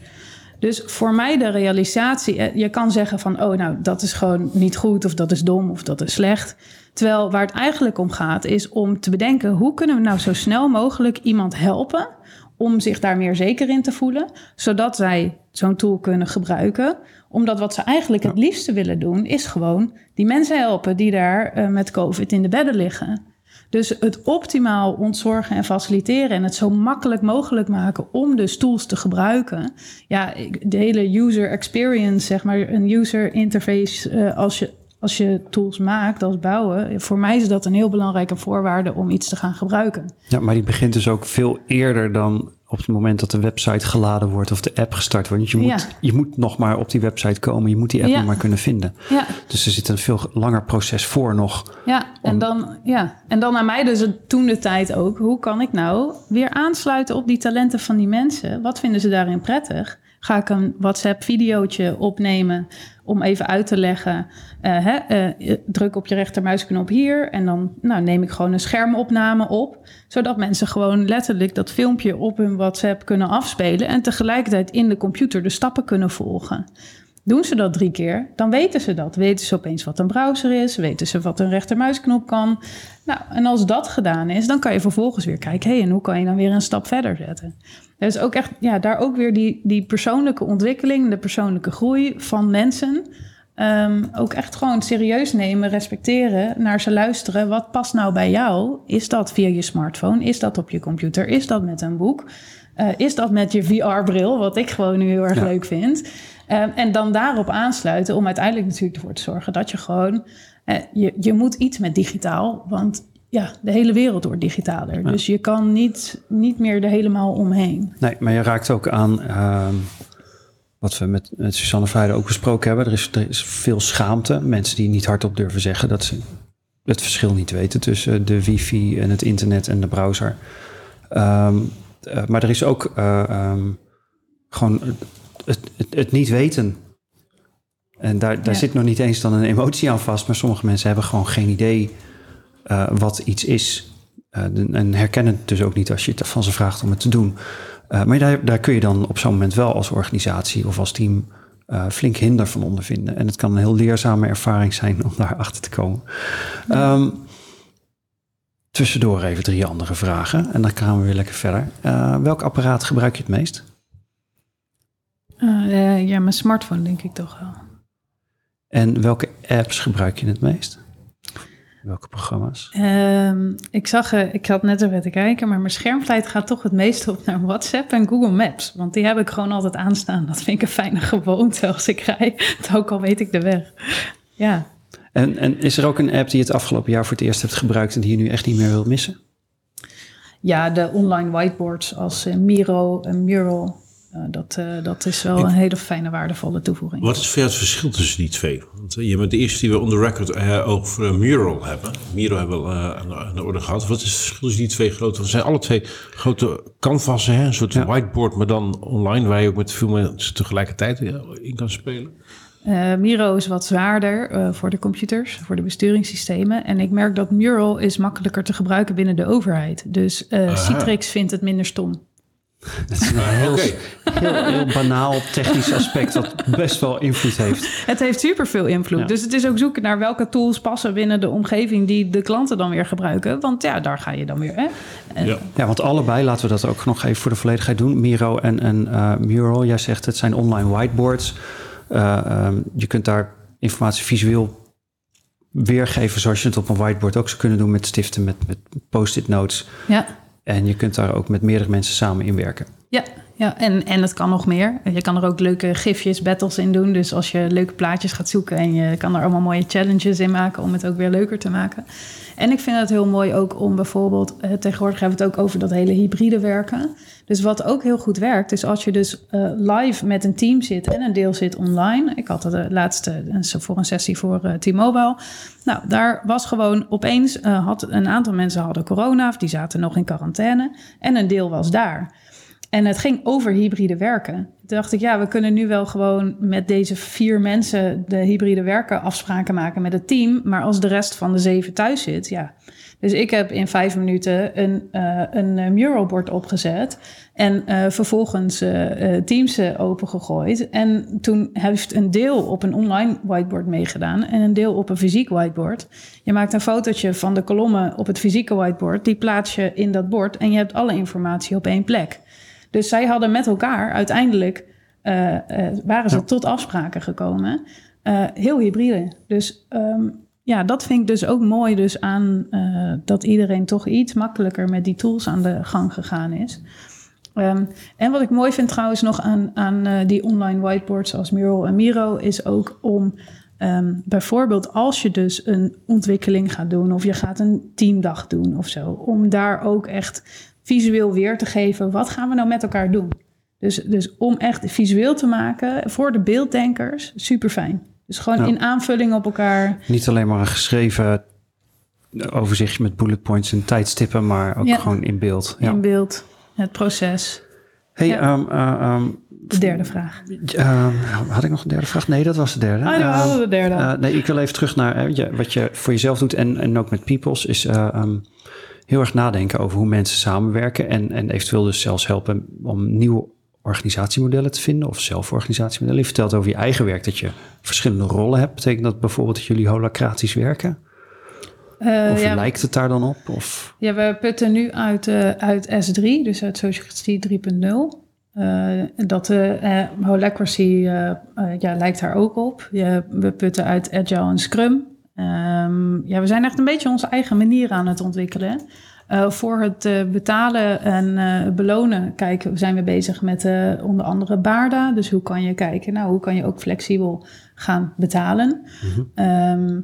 Dus voor mij de realisatie, je kan zeggen van, oh nou, dat is gewoon niet goed of dat is dom of dat is slecht. Terwijl waar het eigenlijk om gaat, is om te bedenken hoe kunnen we nou zo snel mogelijk iemand helpen om zich daar meer zeker in te voelen, zodat zij zo'n tool kunnen gebruiken. Omdat wat ze eigenlijk het liefste willen doen, is gewoon die mensen helpen die daar uh, met COVID in de bedden liggen. Dus het optimaal ontzorgen en faciliteren en het zo makkelijk mogelijk maken om dus tools te gebruiken. Ja, de hele user experience, zeg maar, een user interface, uh, als je als je tools maakt als bouwen, voor mij is dat een heel belangrijke voorwaarde om iets te gaan gebruiken. Ja, maar die begint dus ook veel eerder dan op het moment dat de website geladen wordt of de app gestart wordt. Want je moet, ja. je moet nog maar op die website komen, je moet die app ja. nog maar kunnen vinden. Ja. Dus er zit een veel langer proces voor nog. Ja, om... en, dan, ja. en dan aan mij dus toen de tijd ook, hoe kan ik nou weer aansluiten op die talenten van die mensen? Wat vinden ze daarin prettig? Ga ik een WhatsApp-videootje opnemen om even uit te leggen. eh, hè, eh, druk op je rechtermuisknop hier en dan nou, neem ik gewoon een schermopname op. Zodat mensen gewoon letterlijk dat filmpje op hun WhatsApp kunnen afspelen en tegelijkertijd in de computer de stappen kunnen volgen. Doen ze dat drie keer, dan weten ze dat. Weten ze opeens wat een browser is, weten ze wat een rechtermuisknop kan. Nou, en als dat gedaan is, dan kan je vervolgens weer kijken, hé, hey, en hoe kan je dan weer een stap verder zetten? Dus ook echt, ja, daar ook weer die, die persoonlijke ontwikkeling, de persoonlijke groei van mensen. ehm, ook echt gewoon serieus nemen, respecteren, naar ze luisteren. Wat past nou bij jou? Is dat via je smartphone? Is dat op je computer? Is dat met een boek? Eh, is dat met je VR-bril, wat ik gewoon nu heel erg Ja. leuk vind? Ehm, en dan daarop aansluiten om uiteindelijk natuurlijk ervoor te zorgen dat je gewoon... eh, je, je moet iets met digitaal, want ja, de hele wereld wordt digitaler. Dus je kan niet, niet meer er helemaal omheen. Nee, maar je raakt ook aan ehm, wat we met, met Susanne Vrijden ook besproken hebben. Er is, er is veel schaamte. Mensen die niet hardop durven zeggen dat ze het verschil niet weten tussen de wifi en het internet en de browser. Ehm, eh, maar er is ook eh, gewoon het, het, het niet weten. En daar, daar Ja. zit nog niet eens dan een emotie aan vast. Maar sommige mensen hebben gewoon geen idee eh, wat iets is. Eh, en herkennen het dus ook niet als je het van ze vraagt om het te doen. Eh, maar daar, daar kun je dan op zo'n moment wel als organisatie of als team flink hinder van ondervinden. En het kan een heel leerzame ervaring zijn om daar achter te komen. Ehm, tussendoor even drie andere vragen en dan gaan we weer lekker verder. Welk apparaat gebruik je het meest? Eh, ja, mijn smartphone denk ik toch wel. En welke apps gebruik je het meest? Welke programma's? Ehm, ik zag, eh, ik had net even te kijken, maar mijn schermtijd gaat toch het meest op naar WhatsApp en Google Maps. Want die heb ik gewoon altijd aanstaan. Dat vind ik een fijne gewoonte als ik rij. Ook al weet ik de weg. Ja, En, en is er ook een app die je het afgelopen jaar voor het eerst hebt gebruikt en die je nu echt niet meer wilt missen? ja de online whiteboards als eh, Miro en Mural. Eh, dat, eh, dat is wel Ik- een hele fijne, waardevolle toevoeging. Wat is het verschil tussen die twee? Want eh, je bent de eerste die we on the record over Mural hebben. Miro hebben we al aan, de, aan de orde gehad. Wat is het verschil tussen die twee grote? Het zijn alle twee grote canvassen, hè? een soort Ja. whiteboard, maar dan online, waar je ook met veel mensen tegelijkertijd in kan spelen. Miro is wat zwaarder voor de computers, voor de besturingssystemen. En ik merk dat Mural is makkelijker te gebruiken binnen de overheid. Dus. Citrix vindt het minder stom. Dat is een heel, Oké. heel, heel banaal technisch aspect wat best wel invloed heeft. Het heeft superveel invloed. Ja. Dus het is ook zoeken naar welke tools passen binnen de omgeving die de klanten dan weer gebruiken. Want ja, daar ga je dan weer. Hè? En- Ja. Ja, want allebei, laten we dat ook nog even voor de volledigheid doen. Miro en, en eh, Mural, jij zegt het zijn online whiteboards. Eh, ehm, je kunt daar informatie visueel weergeven zoals je het op een whiteboard ook zou kunnen doen met stiften, met, met post-it notes. ja. En je kunt daar ook met meerdere mensen samen in werken. Ja, ja en, en het kan nog meer. Je kan er ook leuke gifjes, battles in doen. Dus als je leuke plaatjes gaat zoeken en je kan er allemaal mooie challenges in maken om het ook weer leuker te maken. En ik vind het heel mooi ook om bijvoorbeeld, eh, tegenwoordig hebben we het ook over dat hele hybride werken. Dus wat ook heel goed werkt, is als je dus eh, live met een team zit en een deel zit online. Ik had de laatste een- voor een sessie voor eh, T-Mobile. Nou, daar was gewoon opeens, eh, had een aantal mensen hadden corona, of die zaten nog in quarantaine. En een deel was daar. En het ging over hybride werken. Toen dacht ik, ja, we kunnen nu wel gewoon met deze vier mensen de hybride werken afspraken maken met het team. Maar als de rest van de zeven thuis zit, ja. Dus ik heb in vijf minuten een, eh een eh, muralbord opgezet. En eh, vervolgens Teams opengegooid. En toen heeft een deel op een online whiteboard meegedaan. En een deel op een fysiek whiteboard. Je maakt een fotootje van de kolommen op het fysieke whiteboard. Die plaats je in dat bord. En je hebt alle informatie op één plek. Dus zij hadden met elkaar uiteindelijk eh, eh, waren ze Ja. tot afspraken gekomen. Eh, heel hybride. Dus ehm, ja, dat vind ik dus ook mooi dus aan dat iedereen toch iets makkelijker met die tools aan de gang gegaan is. Ehm, en wat ik mooi vind trouwens nog aan, aan die online whiteboards zoals Mural en Miro is ook om ehm, bijvoorbeeld als je dus een ontwikkeling gaat doen of je gaat een teamdag doen of zo, om daar ook echt visueel weer te geven. Wat gaan we nou met elkaar doen? Dus, dus om echt visueel te maken voor de beelddenkers, super fijn. Dus gewoon Ja. in aanvulling op elkaar. Niet alleen maar een geschreven overzichtje met bullet points en tijdstippen, maar ook Ja. gewoon in beeld. Ja. in beeld, het proces. Hey, Ja. ehm, eh, ehm, De derde vraag. ehm, had ik nog een derde vraag? Nee, dat was de derde. Ah, de derde. Eh, nee, ik wil even terug naar eh, wat je voor jezelf doet en, en ook met Peoples. Is heel erg nadenken over hoe mensen samenwerken. En, en eventueel dus zelfs helpen om nieuwe organisatiemodellen te vinden. Of zelforganisatiemodellen. Je vertelt over je eigen werk dat je verschillende rollen hebt. Betekent dat bijvoorbeeld dat jullie holacratisch werken? Eh, Of ja, lijkt het daar dan op? Of, Ja, we putten nu uit, eh, uit S3, dus uit Sociocracy 3.0. Eh, dat de Holacracy ja, lijkt daar ook op. We putten uit Agile en Scrum. Ehm, ja, we zijn echt een beetje onze eigen manier aan het ontwikkelen. Eh, voor het eh, betalen en eh, belonen kijken, zijn we bezig met onder andere Baarda. Dus hoe kan je kijken, nou, hoe kan je ook flexibel gaan betalen? Ehm,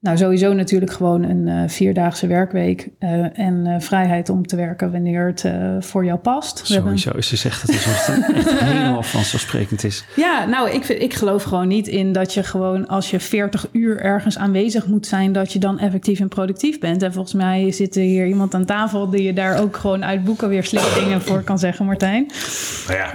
nou, sowieso natuurlijk gewoon een eh, vierdaagse werkweek eh, en eh, vrijheid om te werken wanneer het voor jou past. We hebben- sowieso. Ze zegt dat alsof het echt helemaal vanzelfsprekend is. Ja, nou, ik, vind- ik geloof gewoon niet in dat je gewoon als je 40 uur ergens aanwezig moet zijn, dat je dan effectief en productief bent. En volgens mij zit er hier iemand aan tafel die je daar ook gewoon uit boeken weer slimme dingen voor kan zeggen, Martijn. Nou ja,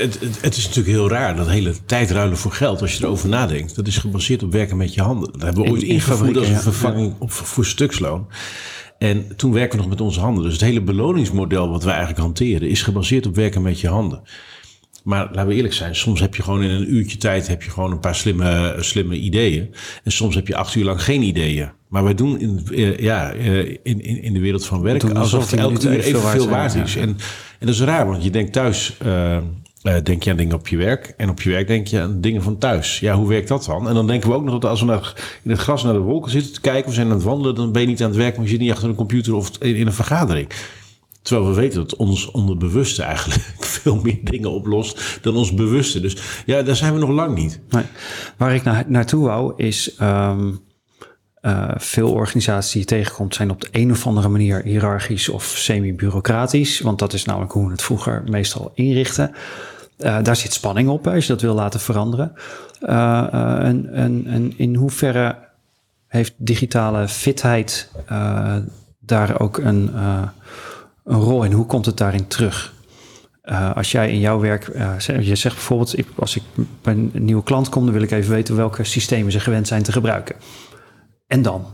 het, het, het is natuurlijk heel raar, dat hele tijdruilen voor geld, als je erover nadenkt. Dat is gebaseerd op werken met je handen. Dat hebben we ooit in ingevoerd als een vervanging op, voor stuksloon. En toen werken we nog met onze handen. Dus het hele beloningsmodel wat wij eigenlijk hanteren, is gebaseerd op werken met je handen. Maar laten we eerlijk zijn, soms heb je gewoon in een uurtje tijd heb je gewoon een paar slimme, slimme ideeën. En soms heb je acht uur lang geen ideeën. Maar wij doen in, eh, ja, eh, in, in, in de wereld van werk alsof alsof die elke uur evenveel evenveel waard is. En, en dat is raar, want je denkt thuis, eh, eh, denk je aan dingen op je werk. En op je werk denk je aan dingen van thuis. Ja, hoe werkt dat dan? En dan denken we ook nog dat als we naar, in het gras naar de wolken zitten te kijken, we zijn aan het wandelen, dan ben je niet aan het werk, maar je zit niet achter een computer of in, een vergadering. Terwijl we weten dat ons onderbewuste eigenlijk veel meer dingen oplost dan ons bewuste. Dus ja, daar zijn we nog lang niet. Nee. Waar ik naar, naartoe wou is... ehm, eh, veel organisaties die je tegenkomt zijn op de een of andere manier hiërarchisch of semi-bureaucratisch. Want dat is namelijk hoe we het vroeger meestal inrichten. Eh, daar zit spanning op als je dat wil laten veranderen. Eh, eh, en, en, en in hoeverre heeft digitale fitheid daar ook een, een rol in? Hoe komt het daarin terug? Als jij in jouw werk, je zegt bijvoorbeeld, als ik bij een nieuwe klant kom, dan wil ik even weten welke systemen ze gewend zijn te gebruiken. En dan?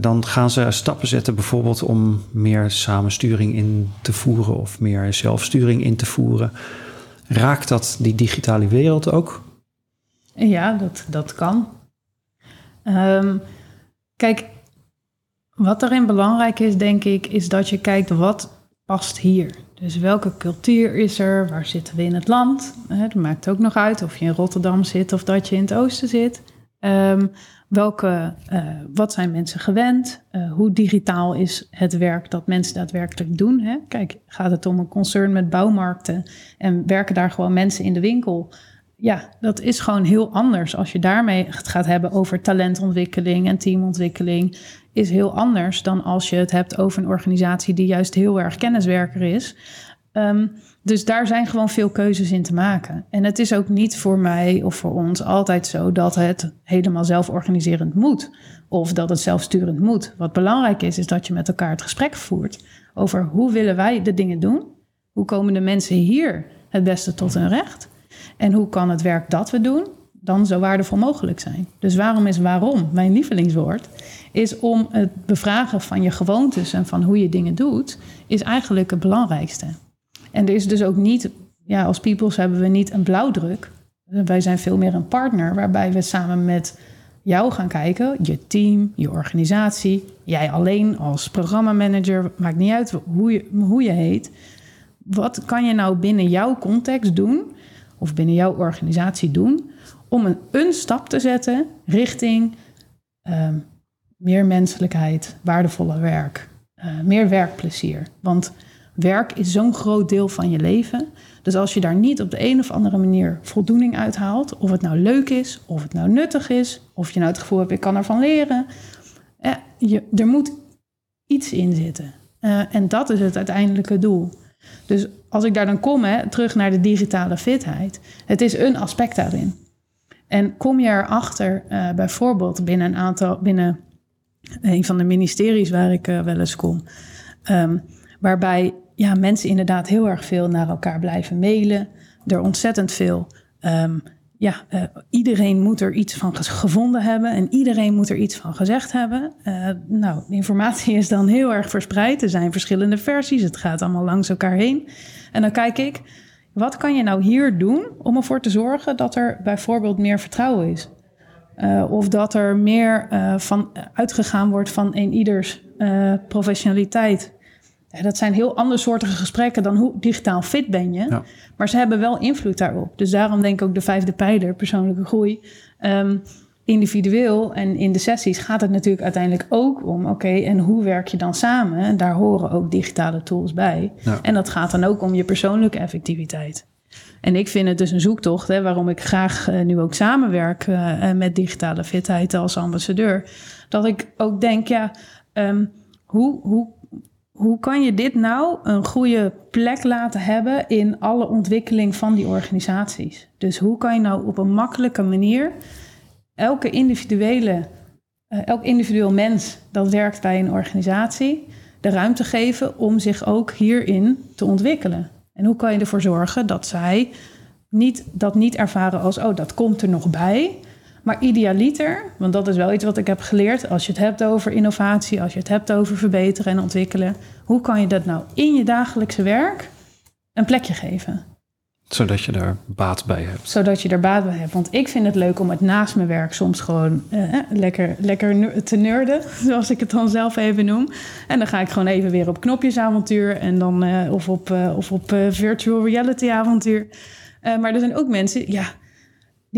Dan gaan ze stappen zetten, bijvoorbeeld om meer samensturing in te voeren of meer zelfsturing in te voeren. Raakt dat die digitale wereld ook? Ja, dat, dat kan. Ehm, kijk, wat daarin belangrijk is, denk ik, is dat je kijkt wat past hier. Dus welke cultuur is er? Waar zitten we in het land? Hè, dat maakt ook nog uit of je in Rotterdam zit of dat je in het oosten zit. Ehm, welke, eh, wat zijn mensen gewend? Eh, hoe digitaal is het werk dat mensen daadwerkelijk doen? Hè? Kijk, gaat het om een concern met bouwmarkten en werken daar gewoon mensen in de winkel? Ja, dat is gewoon heel anders. Als je daarmee het gaat hebben over talentontwikkeling en teamontwikkeling, is heel anders dan als je het hebt over een organisatie die juist heel erg kenniswerker is. Ehm, dus daar zijn gewoon veel keuzes in te maken. En het is ook niet voor mij of voor ons altijd zo dat het helemaal zelforganiserend moet. Of dat het zelfsturend moet. Wat belangrijk is, is dat je met elkaar het gesprek voert over hoe willen wij de dingen doen? Hoe komen de mensen hier het beste tot hun recht? En hoe kan het werk dat we doen dan zo waardevol mogelijk zijn? Dus waarom is waarom mijn lievelingswoord? Is om het bevragen van je gewoontes en van hoe je dingen doet, is eigenlijk het belangrijkste. En er is dus ook niet, ja, als peoples hebben we niet een blauwdruk. Wij zijn veel meer een partner waarbij we samen met jou gaan kijken, je team, je organisatie, jij alleen als programmamanager, maakt niet uit hoe je, hoe je heet. Wat kan je nou binnen jouw context doen, of binnen jouw organisatie doen, om een, een stap te zetten richting ehm, meer menselijkheid, waardevoller werk, eh, meer werkplezier. Want werk is zo'n groot deel van je leven. Dus als je daar niet op de een of andere manier voldoening uithaalt, of het nou leuk is, of het nou nuttig is, of je nou het gevoel hebt, ik kan ervan leren, eh, er moet iets in zitten. Eh, en dat is het uiteindelijke doel. Dus als ik daar dan kom, hè, terug naar de digitale fitheid, het is een aspect daarin. En kom je erachter, eh bijvoorbeeld binnen een aantal, binnen een van de ministeries waar ik wel eens kom, ehm, waarbij ja, mensen inderdaad heel erg veel naar elkaar blijven mailen. Er ontzettend veel. ehm, ja, eh, iedereen moet er iets van gevonden hebben en iedereen moet er iets van gezegd hebben. Eh, nou, de informatie is dan heel erg verspreid. Er zijn verschillende versies. Het gaat allemaal langs elkaar heen. En dan kijk ik, wat kan je nou hier doen om ervoor te zorgen dat er bijvoorbeeld meer vertrouwen is? Uh, of dat er meer van uitgegaan wordt van een ieders professionaliteit. Dat zijn heel andersoortige gesprekken dan hoe digitaal fit ben je. Ja. Maar ze hebben wel invloed daarop. Dus daarom denk ik ook de vijfde pijler, persoonlijke groei. Um, individueel en in de sessies gaat het natuurlijk uiteindelijk ook om... oké, okay, en hoe werk je dan samen? En daar horen ook digitale tools bij. Ja. En dat gaat dan ook om je persoonlijke effectiviteit. En ik vind het dus een zoektocht, hè, waarom ik graag uh, nu ook samenwerk uh, met digitale fitheid als ambassadeur. Dat ik ook denk, ja, um, hoe, hoe, hoe kan je dit nou een goede plek laten hebben in alle ontwikkeling van die organisaties? Dus hoe kan je nou op een makkelijke manier elke individuele, uh, elk individueel mens dat werkt bij een organisatie de ruimte geven om zich ook hierin te ontwikkelen? En hoe kan je ervoor zorgen dat zij niet, dat niet ervaren als, oh, dat komt er nog bij. Maar idealiter, want dat is wel iets wat ik heb geleerd. Als je het hebt over innovatie, als je het hebt over verbeteren en ontwikkelen. Hoe kan je dat nou in je dagelijkse werk een plekje geven? Zodat je daar baat bij hebt. Zodat je er baat bij hebt. Want ik vind het leuk om het naast mijn werk soms gewoon eh, lekker, lekker te nerden. Zoals ik het dan zelf even noem. En dan ga ik gewoon even weer op knopjesavontuur. En dan, uh, of op, uh, of op virtual reality avontuur. maar er zijn ook mensen, ja,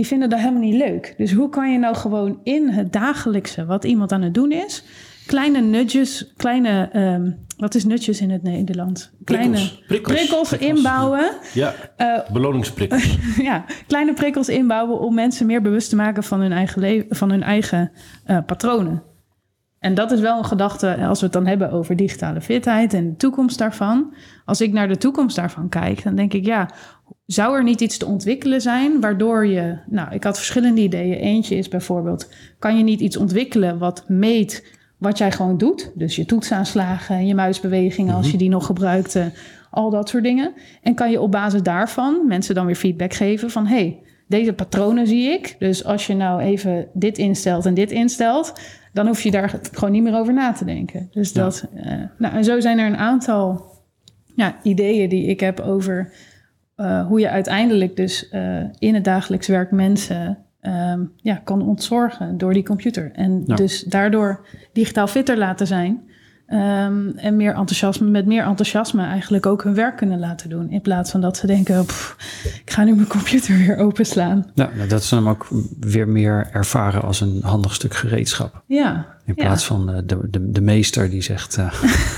die vinden dat helemaal niet leuk. Dus hoe kan je nou gewoon in het dagelijkse wat iemand aan het doen is... kleine nudges, kleine... Um, wat is nutjes in het Nederlands? Kleine prikkels, prikkels, prikkels, prikkels. inbouwen. Ja, uh, beloningsprikkels. ja, kleine prikkels inbouwen om mensen meer bewust te maken van hun eigen, leven, van hun eigen uh, patronen. En dat is wel een gedachte als we het dan hebben over digitale fitheid en de toekomst daarvan. Als ik naar de toekomst daarvan kijk, dan denk ik ja, zou er niet iets te ontwikkelen zijn waardoor je, nou, ik had verschillende ideeën. Eentje is bijvoorbeeld, kan je niet iets ontwikkelen wat meet wat jij gewoon doet? Dus je toetsaanslagen en je muisbewegingen, als je die nog gebruikt, uh, al dat soort dingen. En kan je op basis daarvan mensen dan weer feedback geven van, hey, deze patronen zie ik. Dus als je nou even dit instelt en dit instelt, dan hoef je daar gewoon niet meer over na te denken. Dus ja. dat, uh, nou, en zo zijn er een aantal ja, ideeën die ik heb over uh, hoe je uiteindelijk dus uh, in het dagelijks werk mensen um, ja, kan ontzorgen door die computer. En ja. dus daardoor digitaal fitter laten zijn. Um, en meer enthousiasme, met meer enthousiasme eigenlijk ook hun werk kunnen laten doen. In plaats van dat ze denken, pff, ik ga nu mijn computer weer openslaan. Ja, dat ze hem ook weer meer ervaren als een handig stuk gereedschap. Ja. In plaats ja. van uh, de, de, de meester die zegt uh,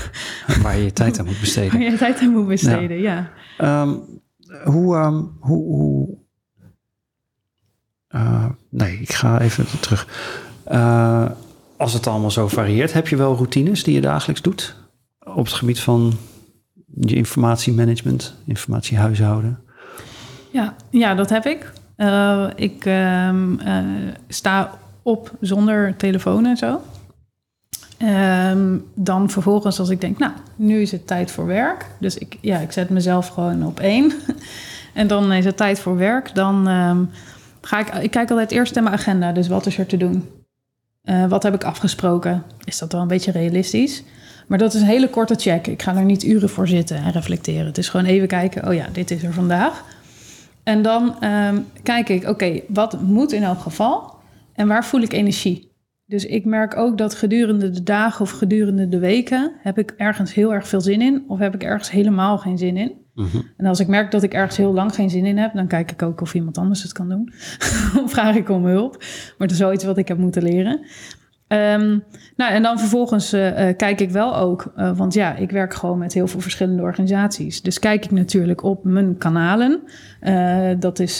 waar je je tijd aan moet besteden. Waar je je tijd aan moet besteden, ja. ja. Um, hoe, um, hoe, hoe uh, nee, ik ga even terug. Uh, als het allemaal zo varieert, heb je wel routines die je dagelijks doet? Op het gebied van je informatiemanagement, informatiehuishouden? Ja, ja dat heb ik. Uh, ik sta op zonder telefoon en zo. Um, dan vervolgens als ik denk, nou, nu is het tijd voor werk. Dus ik, ja, ik zet mezelf gewoon op één. en dan is het tijd voor werk. Dan um, ga ik, ik kijk altijd eerst naar mijn agenda. Dus wat is er te doen? Uh, wat heb ik afgesproken? Is dat wel een beetje realistisch? Maar dat is een hele korte check. Ik ga er niet uren voor zitten en reflecteren. Het is gewoon even kijken, oh ja, dit is er vandaag. En dan um, kijk ik, oké, wat moet in elk geval? En waar voel ik energie? Dus ik merk ook dat gedurende de dagen of gedurende de weken heb ik ergens heel erg veel zin in, of heb ik ergens helemaal geen zin in. Mm-hmm. En als ik merk dat ik ergens heel lang geen zin in heb, dan kijk ik ook of iemand anders het kan doen. of vraag ik om hulp. Maar dat is wel iets wat ik heb moeten leren. Um, nou, en dan vervolgens uh, uh, kijk ik wel ook, uh, want ja, ik werk gewoon met heel veel verschillende organisaties. Dus kijk ik natuurlijk op mijn kanalen. dat is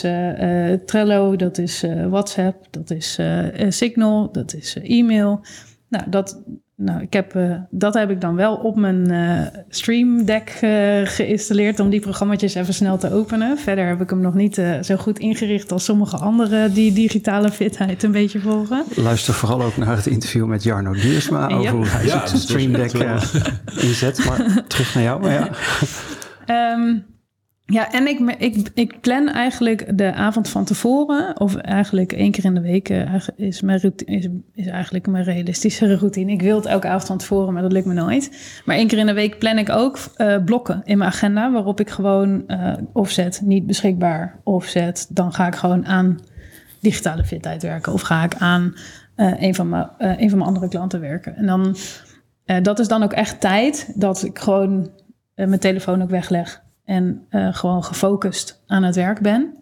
Trello, dat is WhatsApp, dat is Signal, dat is e-mail. Nou, dat, nou, ik heb, eh, dat heb ik dan wel op mijn eh, Stream Deck eh, geïnstalleerd om die programma's even snel te openen. Verder heb ik hem nog niet eh, zo goed ingericht als sommige anderen die digitale fitheid een beetje volgen. Luister vooral ook naar het interview met Jarno Duursma Ja. over hoe hij Ja, zijn Stream Deck eh, inzet. Maar terug naar jou. Maar ja. Ehm, ja, en ik, ik, ik plan eigenlijk de avond van tevoren, of eigenlijk één keer in de week, eh, is, mijn is, is eigenlijk mijn realistische routine. Ik wil het elke avond van tevoren, maar dat lukt me nooit. Maar één keer in de week plan ik ook eh, blokken in mijn agenda, waarop ik gewoon eh offset, niet beschikbaar, offset. Dan ga ik gewoon aan digitale fitheid werken of ga ik aan eh, een, van mijn, een van mijn andere klanten werken. En dan, dat is dan ook echt tijd dat ik gewoon mijn telefoon ook wegleg en eh, gewoon gefocust aan het werk ben.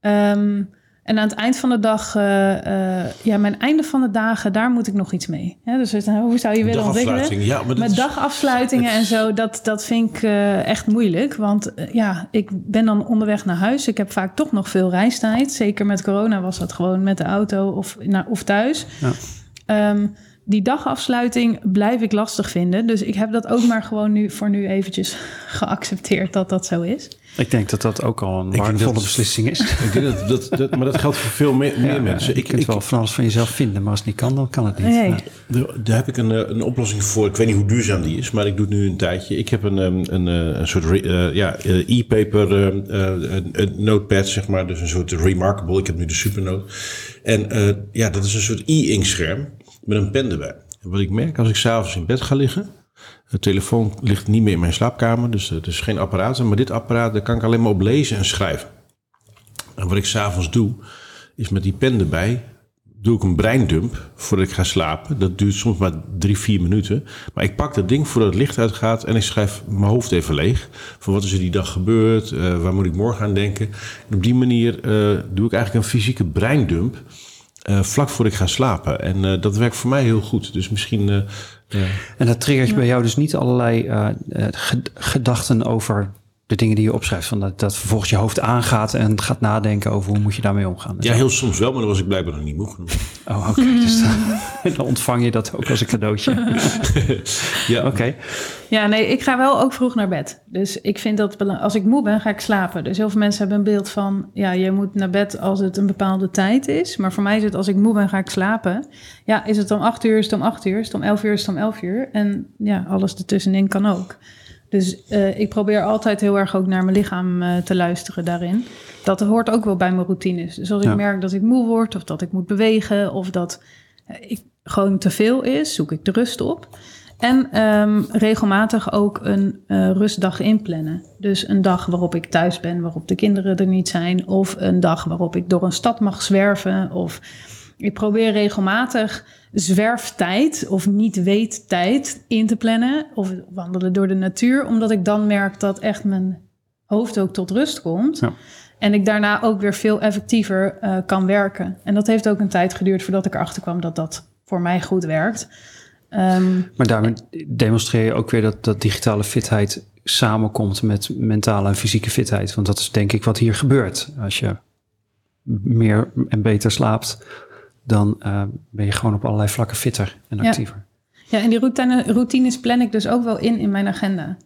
Ehm, en aan het eind van de dag, eh, eh, ja, mijn einde van de dagen, daar moet ik nog iets mee. Dus hoe zou je willen ontwikkelen? Ja, maar Met is- dagafsluitingen en zo, dat, dat vind ik echt moeilijk. Want ja, ik ben dan onderweg naar huis. Ik heb vaak toch nog veel reistijd. Zeker met corona was dat gewoon met de auto of, naar, of thuis. Ja. Ehm, die dagafsluiting blijf ik lastig vinden. Dus ik heb dat ook maar gewoon nu voor nu eventjes geaccepteerd dat dat zo is. Ik denk dat dat ook al een waardevolle dat- beslissing is. Ik denk dat, dat, dat, maar dat geldt voor veel meer, meer Ja, mensen. Je Ik, kunt ik, wel van alles van jezelf vinden, maar als het niet kan, dan kan het niet. Nee. Ja. Daar, heb ik een, eh, een oplossing voor. Ik weet niet hoe duurzaam die is, maar ik doe het nu een tijdje. Ik heb een, een, eh, een soort eh, ja, e-paper een- een notepad, zeg maar. Dus een soort Remarkable. Ik heb nu de Supernote. En eh, ja, dat is een soort e-inkscherm met een pen erbij. En wat ik merk als ik s'avonds in bed ga liggen... De telefoon ligt niet meer in mijn slaapkamer, dus het is geen apparaat. Maar dit apparaat, daar kan ik alleen maar op lezen en schrijven. En wat ik s'avonds doe, is met die pen erbij, doe ik een breindump voordat ik ga slapen. Dat duurt soms maar drie, vier minuten. Maar ik pak dat ding voordat het licht uitgaat en ik schrijf mijn hoofd even leeg. Van wat is er die dag gebeurd? Eh, waar moet ik morgen aan denken? En op die manier eh, doe ik eigenlijk een fysieke breindump. Eh, vlak voor ik ga slapen. En eh, dat werkt voor mij heel goed. Dus misschien. eh, eh, En dat triggert bij jou dus niet allerlei eh, eh, ged- gedachten over de dingen die je opschrijft. Van dat, dat vervolgens je hoofd aangaat en gaat nadenken over hoe moet je daarmee omgaan. ja, heel soms wel, maar dan was ik blijkbaar nog niet moe genoeg. Oh, oké. Dus dan, dan ontvang je dat ook als een cadeautje. Ja, Oké. Ja, nee, ik ga wel ook vroeg naar bed. Dus ik vind dat als ik moe ben, ga ik slapen. Dus heel veel mensen hebben een beeld van, ja, je moet naar bed als het een bepaalde tijd is. Maar voor mij is het, als ik moe ben, ga ik slapen. Ja, is het om acht uur, is het om acht uur, is het om elf uur, is het om elf uur. En ja, alles ertussenin kan ook. Dus eh, ik probeer altijd heel erg ook naar mijn lichaam eh, te luisteren daarin. Dat hoort ook wel bij mijn routines. Dus als ik merk dat ik moe word, of dat ik moet bewegen, of dat eh, ik gewoon te veel is, zoek ik de rust op. En ehm, regelmatig ook een rustdag inplannen. Dus een dag waarop ik thuis ben, waarop de kinderen er niet zijn. Of een dag waarop ik door een stad mag zwerven. Of ik probeer regelmatig zwerftijd of niet weet-tijd in te plannen. Of wandelen door de natuur. Omdat ik dan merk dat echt mijn hoofd ook tot rust komt. Ja. En ik daarna ook weer veel effectiever eh, kan werken. En dat heeft ook een tijd geduurd voordat ik erachter kwam dat dat voor mij goed werkt. Ehm, Maar daarmee demonstreer je ook weer dat, dat digitale fitheid samenkomt met mentale en fysieke fitheid. Want dat is denk ik wat hier gebeurt. Als je meer en beter slaapt, dan eh, ben je gewoon op allerlei vlakken fitter en actiever. Ja, en die routine, routines plan ik dus ook wel in in mijn agenda.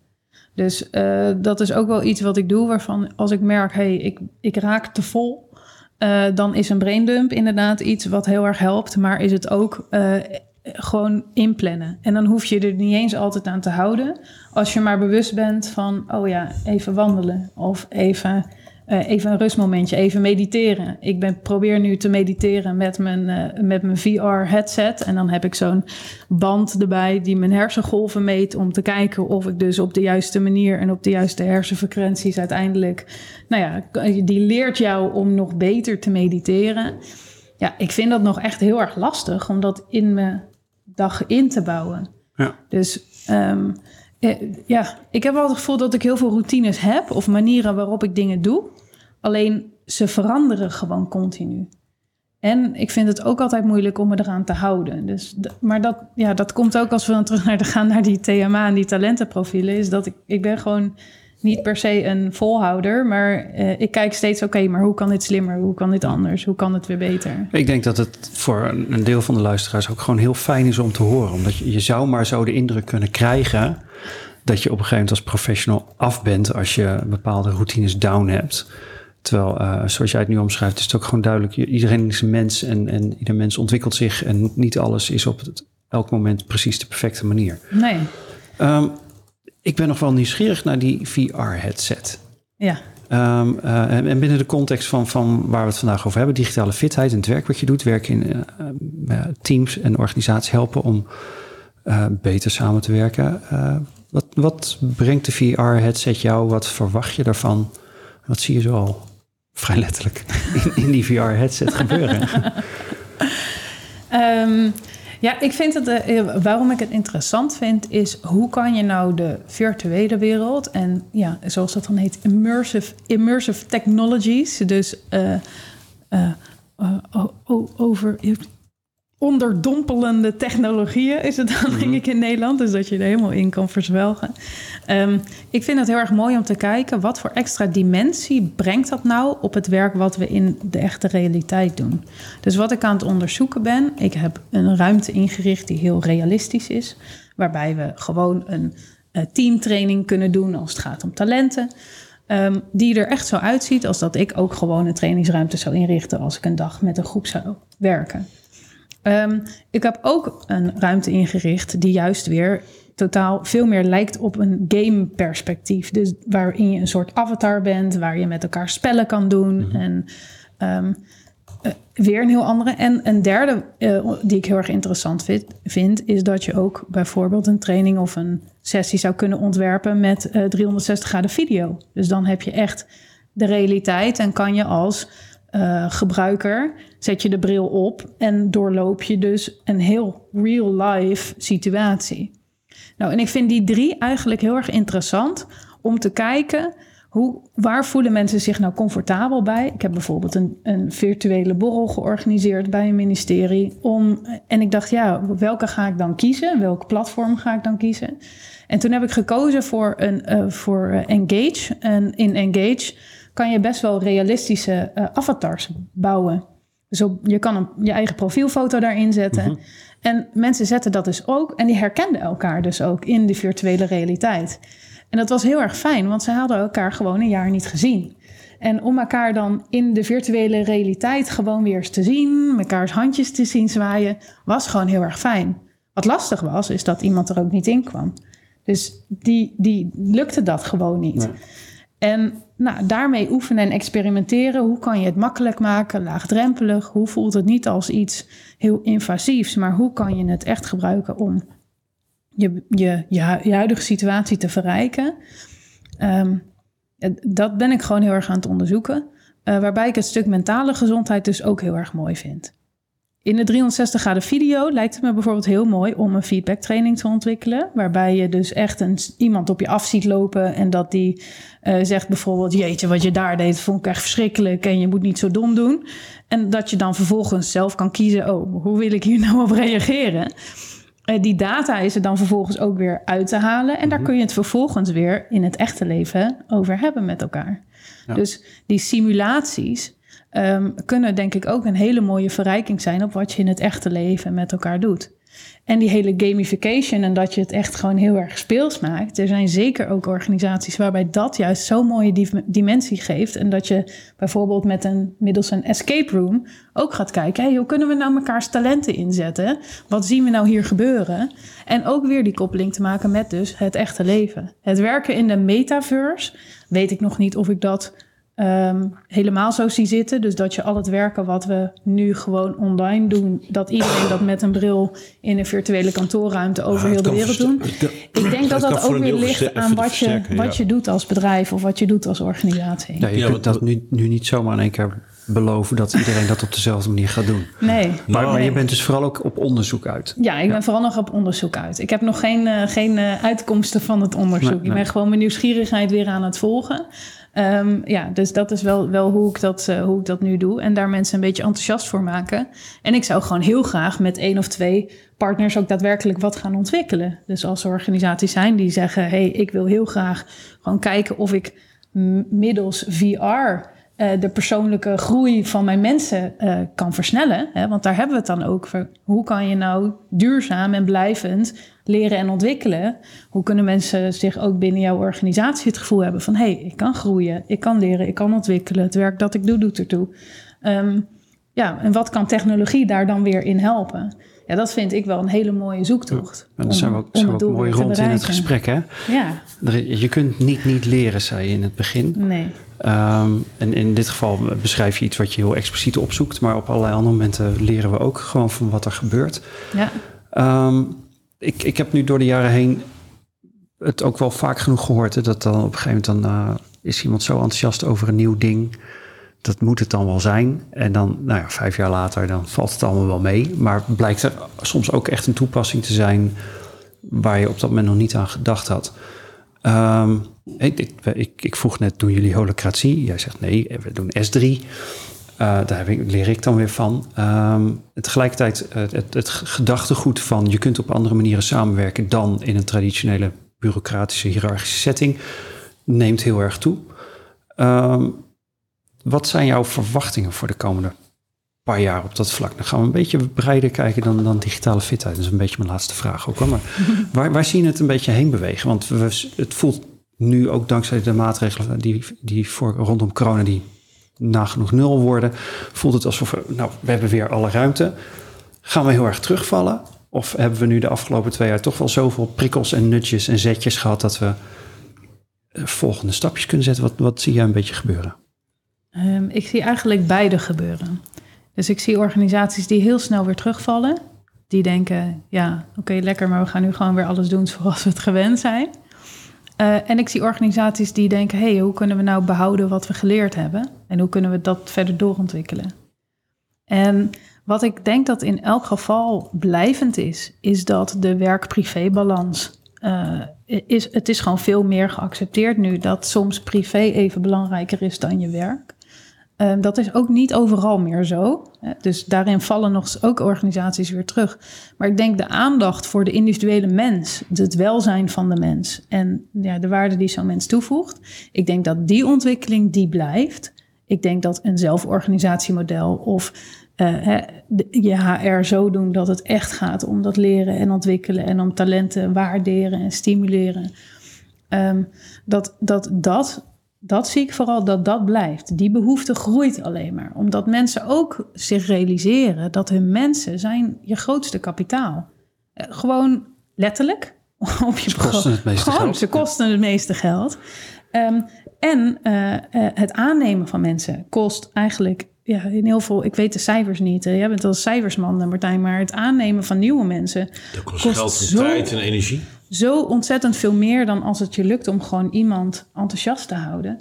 Dus eh, dat is ook wel iets wat ik doe waarvan als ik merk, hey, ik, ik raak te vol. eh, dan is een braindump inderdaad iets wat heel erg helpt. Maar is het ook gewoon inplannen. En dan hoef je er niet eens altijd aan te houden. Als je maar bewust bent van, oh ja, even wandelen. Of even, eh, even een rustmomentje, even mediteren. Ik ben, probeer nu te mediteren met mijn, eh, met mijn VR-headset. En dan heb ik zo'n band erbij die mijn hersengolven meet... om te kijken of ik dus op de juiste manier... en op de juiste hersenfrequenties uiteindelijk... nou ja, die leert jou om nog beter te mediteren... Ja, ik vind dat nog echt heel erg lastig om dat in mijn dag in te bouwen. Ja. Dus ehm, eh, ja, ik heb wel het gevoel dat ik heel veel routines heb of manieren waarop ik dingen doe. Alleen ze veranderen gewoon continu. En ik vind het ook altijd moeilijk om me eraan te houden. Dus, maar dat, ja, dat komt ook als we dan terug naar de, gaan naar die TMA en die talentenprofielen. Is dat ik, ik ben gewoon niet per se een volhouder, maar eh, ik kijk steeds, oké, maar hoe kan dit slimmer? Hoe kan dit anders? Hoe kan het weer beter? Ik denk dat het voor een een deel van de luisteraars ook gewoon heel fijn is om te horen. Omdat je, je zou maar zo de indruk kunnen krijgen dat je op een gegeven moment als professional af bent als je bepaalde routines down hebt. Terwijl, eh, zoals jij het nu omschrijft, is het ook gewoon duidelijk. Iedereen is een mens en, en ieder mens ontwikkelt zich. En niet alles is op het, elk moment precies de perfecte manier. Nee, Ehm, ik ben nog wel nieuwsgierig naar die VR-headset. ja. Ehm, eh, en en binnen de context van, van waar we het vandaag over hebben, digitale fitheid en het werk wat je doet, werk in eh, teams en organisaties helpen om beter samen te werken. Wat, wat brengt de VR-headset jou? Wat verwacht je daarvan? Wat zie je zo al vrij letterlijk in, die VR-headset gebeuren? Ehm, ja, ik vind het, eh, waarom ik het interessant vind, is hoe kan je nou de virtuele wereld en ja, zoals dat dan heet, immersive, immersive technologies, dus eh, eh, eh, over onderdompelende technologieën is het dan denk ik in Nederland, dus dat je er helemaal in kan verzwelgen. Ehm, ik vind het heel erg mooi om te kijken wat voor extra dimensie brengt dat nou op het werk wat we in de echte realiteit doen. Dus wat ik aan het onderzoeken ben, ik heb een ruimte ingericht die heel realistisch is, waarbij we gewoon een eh, teamtraining kunnen doen als het gaat om talenten. ehm, die er echt zo uitziet als dat ik ook gewoon een trainingsruimte zou inrichten als ik een dag met een groep zou werken. Ehm, ik heb ook een ruimte ingericht die juist weer totaal veel meer lijkt op een game perspectief. Dus waarin je een soort avatar bent, waar je met elkaar spellen kan doen. En ehm, eh, weer een heel andere. En een derde eh, die ik heel erg interessant vind, vind, is dat je ook bijvoorbeeld een training of een sessie zou kunnen ontwerpen met eh, 360 graden video. Dus dan heb je echt de realiteit en kan je als eh, gebruiker zet je de bril op en doorloop je dus een heel real life situatie. Nou, en ik vind die drie eigenlijk heel erg interessant om te kijken hoe, waar voelen mensen zich nou comfortabel bij. Ik heb bijvoorbeeld een, een virtuele borrel georganiseerd bij een ministerie. Om, en ik dacht, ja, welke ga ik dan kiezen? Welk platform ga ik dan kiezen? En toen heb ik gekozen voor, een, eh, voor eh, Engage. En in Engage kan je best wel realistische eh, avatars bouwen. Dus op, je kan een, je eigen profielfoto daarin zetten. En mensen zetten dat dus ook. En die herkenden elkaar dus ook in de virtuele realiteit. En dat was heel erg fijn, want ze hadden elkaar gewoon een jaar niet gezien. En om elkaar dan in de virtuele realiteit gewoon weer eens te zien, mekaars handjes te zien zwaaien, was gewoon heel erg fijn. Wat lastig was, is dat iemand er ook niet in kwam. Dus die, die lukte dat gewoon niet. En nou, daarmee oefenen en experimenteren. Hoe kan je het makkelijk maken, laagdrempelig? Hoe voelt het niet als iets heel invasiefs, maar hoe kan je het echt gebruiken om je, je, je, hu- je huidige situatie te verrijken? Ehm, dat ben ik gewoon heel erg aan het onderzoeken. Eh, waarbij ik het stuk mentale gezondheid dus ook heel erg mooi vind. In de 360 graden video lijkt het me bijvoorbeeld heel mooi om een feedback training te ontwikkelen. Waarbij je dus echt een, iemand op je af ziet lopen en dat die eh, zegt bijvoorbeeld: Jeetje, wat je daar deed, vond ik echt verschrikkelijk en je moet niet zo dom doen. En dat je dan vervolgens zelf kan kiezen: Oh, hoe wil ik hier nou op reageren? Eh, die data is er dan vervolgens ook weer uit te halen. En daar kun je het vervolgens weer in het echte leven over hebben met elkaar. Ja. Dus die simulaties ehm, kunnen denk ik ook een hele mooie verrijking zijn op wat je in het echte leven met elkaar doet. En die hele gamification en dat je het echt gewoon heel erg speels maakt. Er zijn zeker ook organisaties waarbij dat juist zo'n mooie dim- dimensie geeft. En dat je bijvoorbeeld met een, middels een escape room ook gaat kijken. Hey, hoe kunnen we nou mekaars talenten inzetten? Wat zien we nou hier gebeuren? En ook weer die koppeling te maken met dus het echte leven. Het werken in de metaverse weet ik nog niet of ik dat ehm, helemaal zo zie zitten. Dus dat je al het werken wat we nu gewoon online doen, dat iedereen dat met een bril in een virtuele kantoorruimte over Ah, heel de wereld doen. kan- Ik denk dat dat ook weer ligt aan wat je, wat ja. je doet als bedrijf of wat je doet als organisatie. Ja, je Ja, kunt dat nu, nu niet zomaar in één keer beloven dat iedereen dat op dezelfde manier gaat doen. Nee. Maar, maar je nee. bent dus vooral ook op onderzoek uit. Ja, ik ben vooral nog op onderzoek uit. Ik heb nog geen, eh, geen eh, uitkomsten van het onderzoek. Nee, Ik nee. ben gewoon mijn nieuwsgierigheid weer aan het volgen. Ehm, ja, dus dat is wel, wel hoe, ik dat, eh, hoe ik dat nu doe. En daar mensen een beetje enthousiast voor maken. En ik zou gewoon heel graag met één of twee partners ook daadwerkelijk wat gaan ontwikkelen. Dus als er organisaties zijn die zeggen: hé, hey, ik wil heel graag gewoon kijken of ik middels VR de persoonlijke groei van mijn mensen eh, kan versnellen. Hè? Want daar hebben we het dan ook voor. Hoe kan je nou duurzaam en blijvend leren en ontwikkelen? Hoe kunnen mensen zich ook binnen jouw organisatie het gevoel hebben van... hé, hey, ik kan groeien, ik kan leren, ik kan ontwikkelen. Het werk dat ik doe, doet ertoe. Ehm, ja, en wat kan technologie daar dan weer in helpen? Ja, dat vind ik wel een hele mooie zoektocht. En dan zijn we ook, om zijn we ook mooi rond in het gesprek. Hè? Ja, Je kunt niet niet leren, zei je in het begin. nee. Ehm, en in dit geval beschrijf je iets wat je heel expliciet opzoekt. Maar op allerlei andere momenten leren we ook gewoon van wat er gebeurt. Ja, Ehm, ik, ik heb nu door de jaren heen het ook wel vaak genoeg gehoord. Hè, dat dan op een gegeven moment dan, eh, is iemand zo enthousiast over een nieuw ding. Dat moet het dan wel zijn. En dan, nou ja, vijf jaar later, dan valt het allemaal wel mee. Maar blijkt er soms ook echt een toepassing te zijn waar je op dat moment nog niet aan gedacht had. Ehm, ik, ik, ik, vroeg net, doen jullie holocratie? Jij zegt nee, we doen S3. Eh, daar heb ik, leer ik dan weer van. Ehm, tegelijkertijd het, het gedachtegoed van je kunt op andere manieren samenwerken dan in een traditionele bureaucratische hiërarchische setting neemt heel erg toe. Ehm, wat zijn jouw verwachtingen voor de komende paar jaar op dat vlak? Dan gaan we een beetje breder kijken dan, dan digitale fitheid. Dat is een beetje mijn laatste vraag ook. Hoor. Maar waar, waar zie je het een beetje heen bewegen? Want we, het voelt nu ook dankzij de maatregelen die, die voor, rondom corona... die nagenoeg nul worden, voelt het alsof we, nou, we hebben weer alle ruimte. Gaan we heel erg terugvallen? Of hebben we nu de afgelopen twee jaar toch wel zoveel prikkels en nutjes en zetjes gehad dat we eh, volgende stapjes kunnen zetten? Wat, wat zie jij een beetje gebeuren? Ehm, ik zie eigenlijk beide gebeuren. Dus ik zie organisaties die heel snel weer terugvallen. Die denken, ja, oké, lekker, maar we gaan nu gewoon weer alles doen zoals we het gewend zijn. Eh, en ik zie organisaties die denken, hé, hey, hoe kunnen we nou behouden wat we geleerd hebben? En hoe kunnen we dat verder doorontwikkelen? En wat ik denk dat in elk geval blijvend is, is dat de werk-privé-balans. eh, is, het is gewoon veel meer geaccepteerd nu dat soms privé even belangrijker is dan je werk. Ehm, dat is ook niet overal meer zo. Dus daarin vallen nog ook organisaties weer terug. Maar ik denk de aandacht voor de individuele mens, het welzijn van de mens en ja, de waarde die zo'n mens toevoegt. Ik denk dat die ontwikkeling die blijft. Ik denk dat een zelforganisatiemodel of eh, je HR zo doen dat het echt gaat om dat leren en ontwikkelen en om talenten waarderen en stimuleren. Ehm, dat, dat, dat, dat zie ik vooral dat dat blijft. Die behoefte groeit alleen maar. Omdat mensen ook zich realiseren dat hun mensen zijn je grootste kapitaal. Eh, gewoon letterlijk. Op je Ze kosten het meeste gewoon, geld. Ze kosten het meeste geld. Ehm, en eh, eh, het aannemen van mensen kost eigenlijk ja, in heel veel... Ik weet de cijfers niet. hè. Jij bent al cijfersman, Martijn. Maar het aannemen van nieuwe mensen Dat kost, Kost geld zo- tijd en energie. Zo ontzettend veel meer dan als het je lukt om gewoon iemand enthousiast te houden.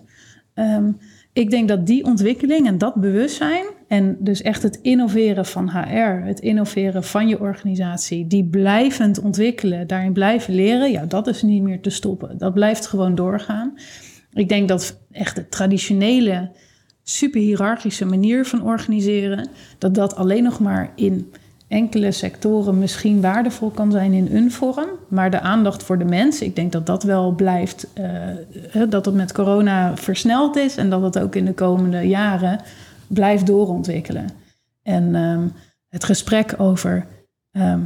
Ehm, ik denk dat die ontwikkeling en dat bewustzijn en dus echt het innoveren van HR, het innoveren van je organisatie, die blijvend ontwikkelen, daarin blijven leren, ja, dat is niet meer te stoppen. Dat blijft gewoon doorgaan. Ik denk dat echt de traditionele, super hiërarchische manier van organiseren, dat dat alleen nog maar in enkele sectoren misschien waardevol kan zijn in een vorm. Maar de aandacht voor de mens, ik denk dat dat wel blijft, eh, dat het met corona versneld is en dat het ook in de komende jaren blijft doorontwikkelen. En ehm, het gesprek over ehm,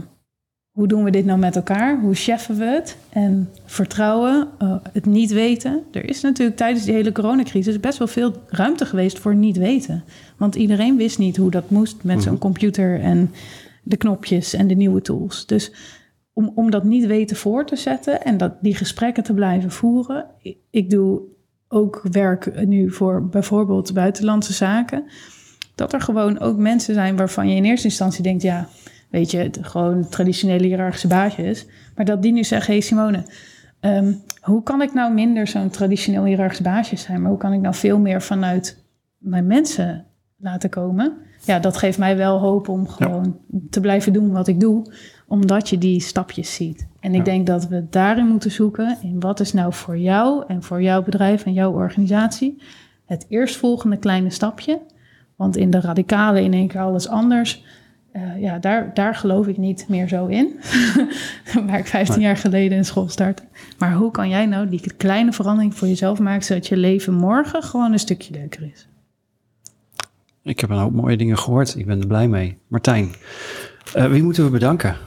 hoe doen we dit nou met elkaar? Hoe cheffen we het? En vertrouwen, eh, het niet weten. Er is natuurlijk tijdens die hele coronacrisis best wel veel ruimte geweest voor niet weten. Want iedereen wist niet hoe dat moest met zo'n computer en de knopjes en de nieuwe tools. Dus om, om dat niet weten voor te zetten en dat, die gesprekken te blijven voeren. Ik, doe ook werk nu voor bijvoorbeeld buitenlandse zaken. Dat er gewoon ook mensen zijn waarvan je in eerste instantie denkt, ja, weet je, gewoon traditionele hiërarchische baasjes. Maar dat die nu zeggen, hé hey Simone, ehm, hoe kan ik nou minder zo'n traditioneel hiërarchisch baasje zijn? Maar hoe kan ik nou veel meer vanuit mijn mensen laten komen. Ja, dat geeft mij wel hoop om gewoon te blijven doen wat ik doe, omdat je die stapjes ziet. En ik Ja. denk dat we daarin moeten zoeken in wat is nou voor jou en voor jouw bedrijf en jouw organisatie het eerstvolgende kleine stapje. Want in de radicale in één keer alles anders, eh, ja, daar, daar geloof ik niet meer zo in. Waar ik 15 jaar geleden in school startte. Maar hoe kan jij nou die kleine verandering voor jezelf maken, zodat je leven morgen gewoon een stukje leuker is? Ik heb een hoop mooie dingen gehoord. Ik ben er blij mee. Martijn, eh, wie moeten we bedanken?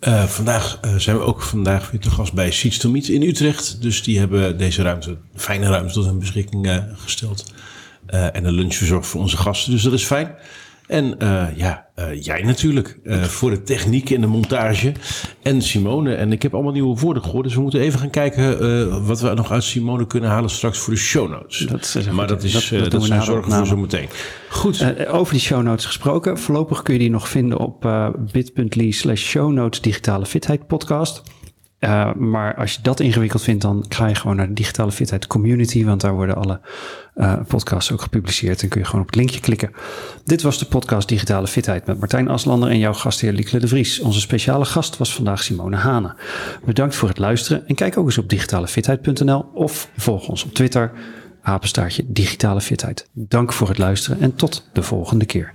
Eh, vandaag eh, zijn we ook vandaag weer te gast bij Seats to Meet in Utrecht. Dus die hebben deze ruimte, fijne ruimte, tot hun beschikking gesteld. En een lunch verzorgd voor onze gasten. Dus dat is fijn. En eh, ja, eh, jij natuurlijk eh, voor de techniek en de montage. En Simone. En ik heb allemaal nieuwe woorden gehoord. Dus we moeten even gaan kijken wat we nog uit Simone kunnen halen straks voor de show notes. Dat is maar dat, is, dat- dat zijn zorgen voor opname. zometeen. Goed. Over die show notes gesproken. Voorlopig kun je die nog vinden op bit.ly slash show notes digitale fitheid podcast. Eh, maar als je dat ingewikkeld vindt, dan ga je gewoon naar de digitale fitheid community, want daar worden alle eh, podcasts ook gepubliceerd en kun je gewoon op het linkje klikken. Dit was de podcast Digitale Fitheid met Martijn Aslander en jouw gastheer Liekle de Vries. Onze speciale gast was vandaag Simone Hane. Bedankt voor het luisteren en kijk ook eens op digitalefitheid.nl of volg ons op Twitter, apenstaartje digitale fitheid. Dank voor het luisteren en tot de volgende keer.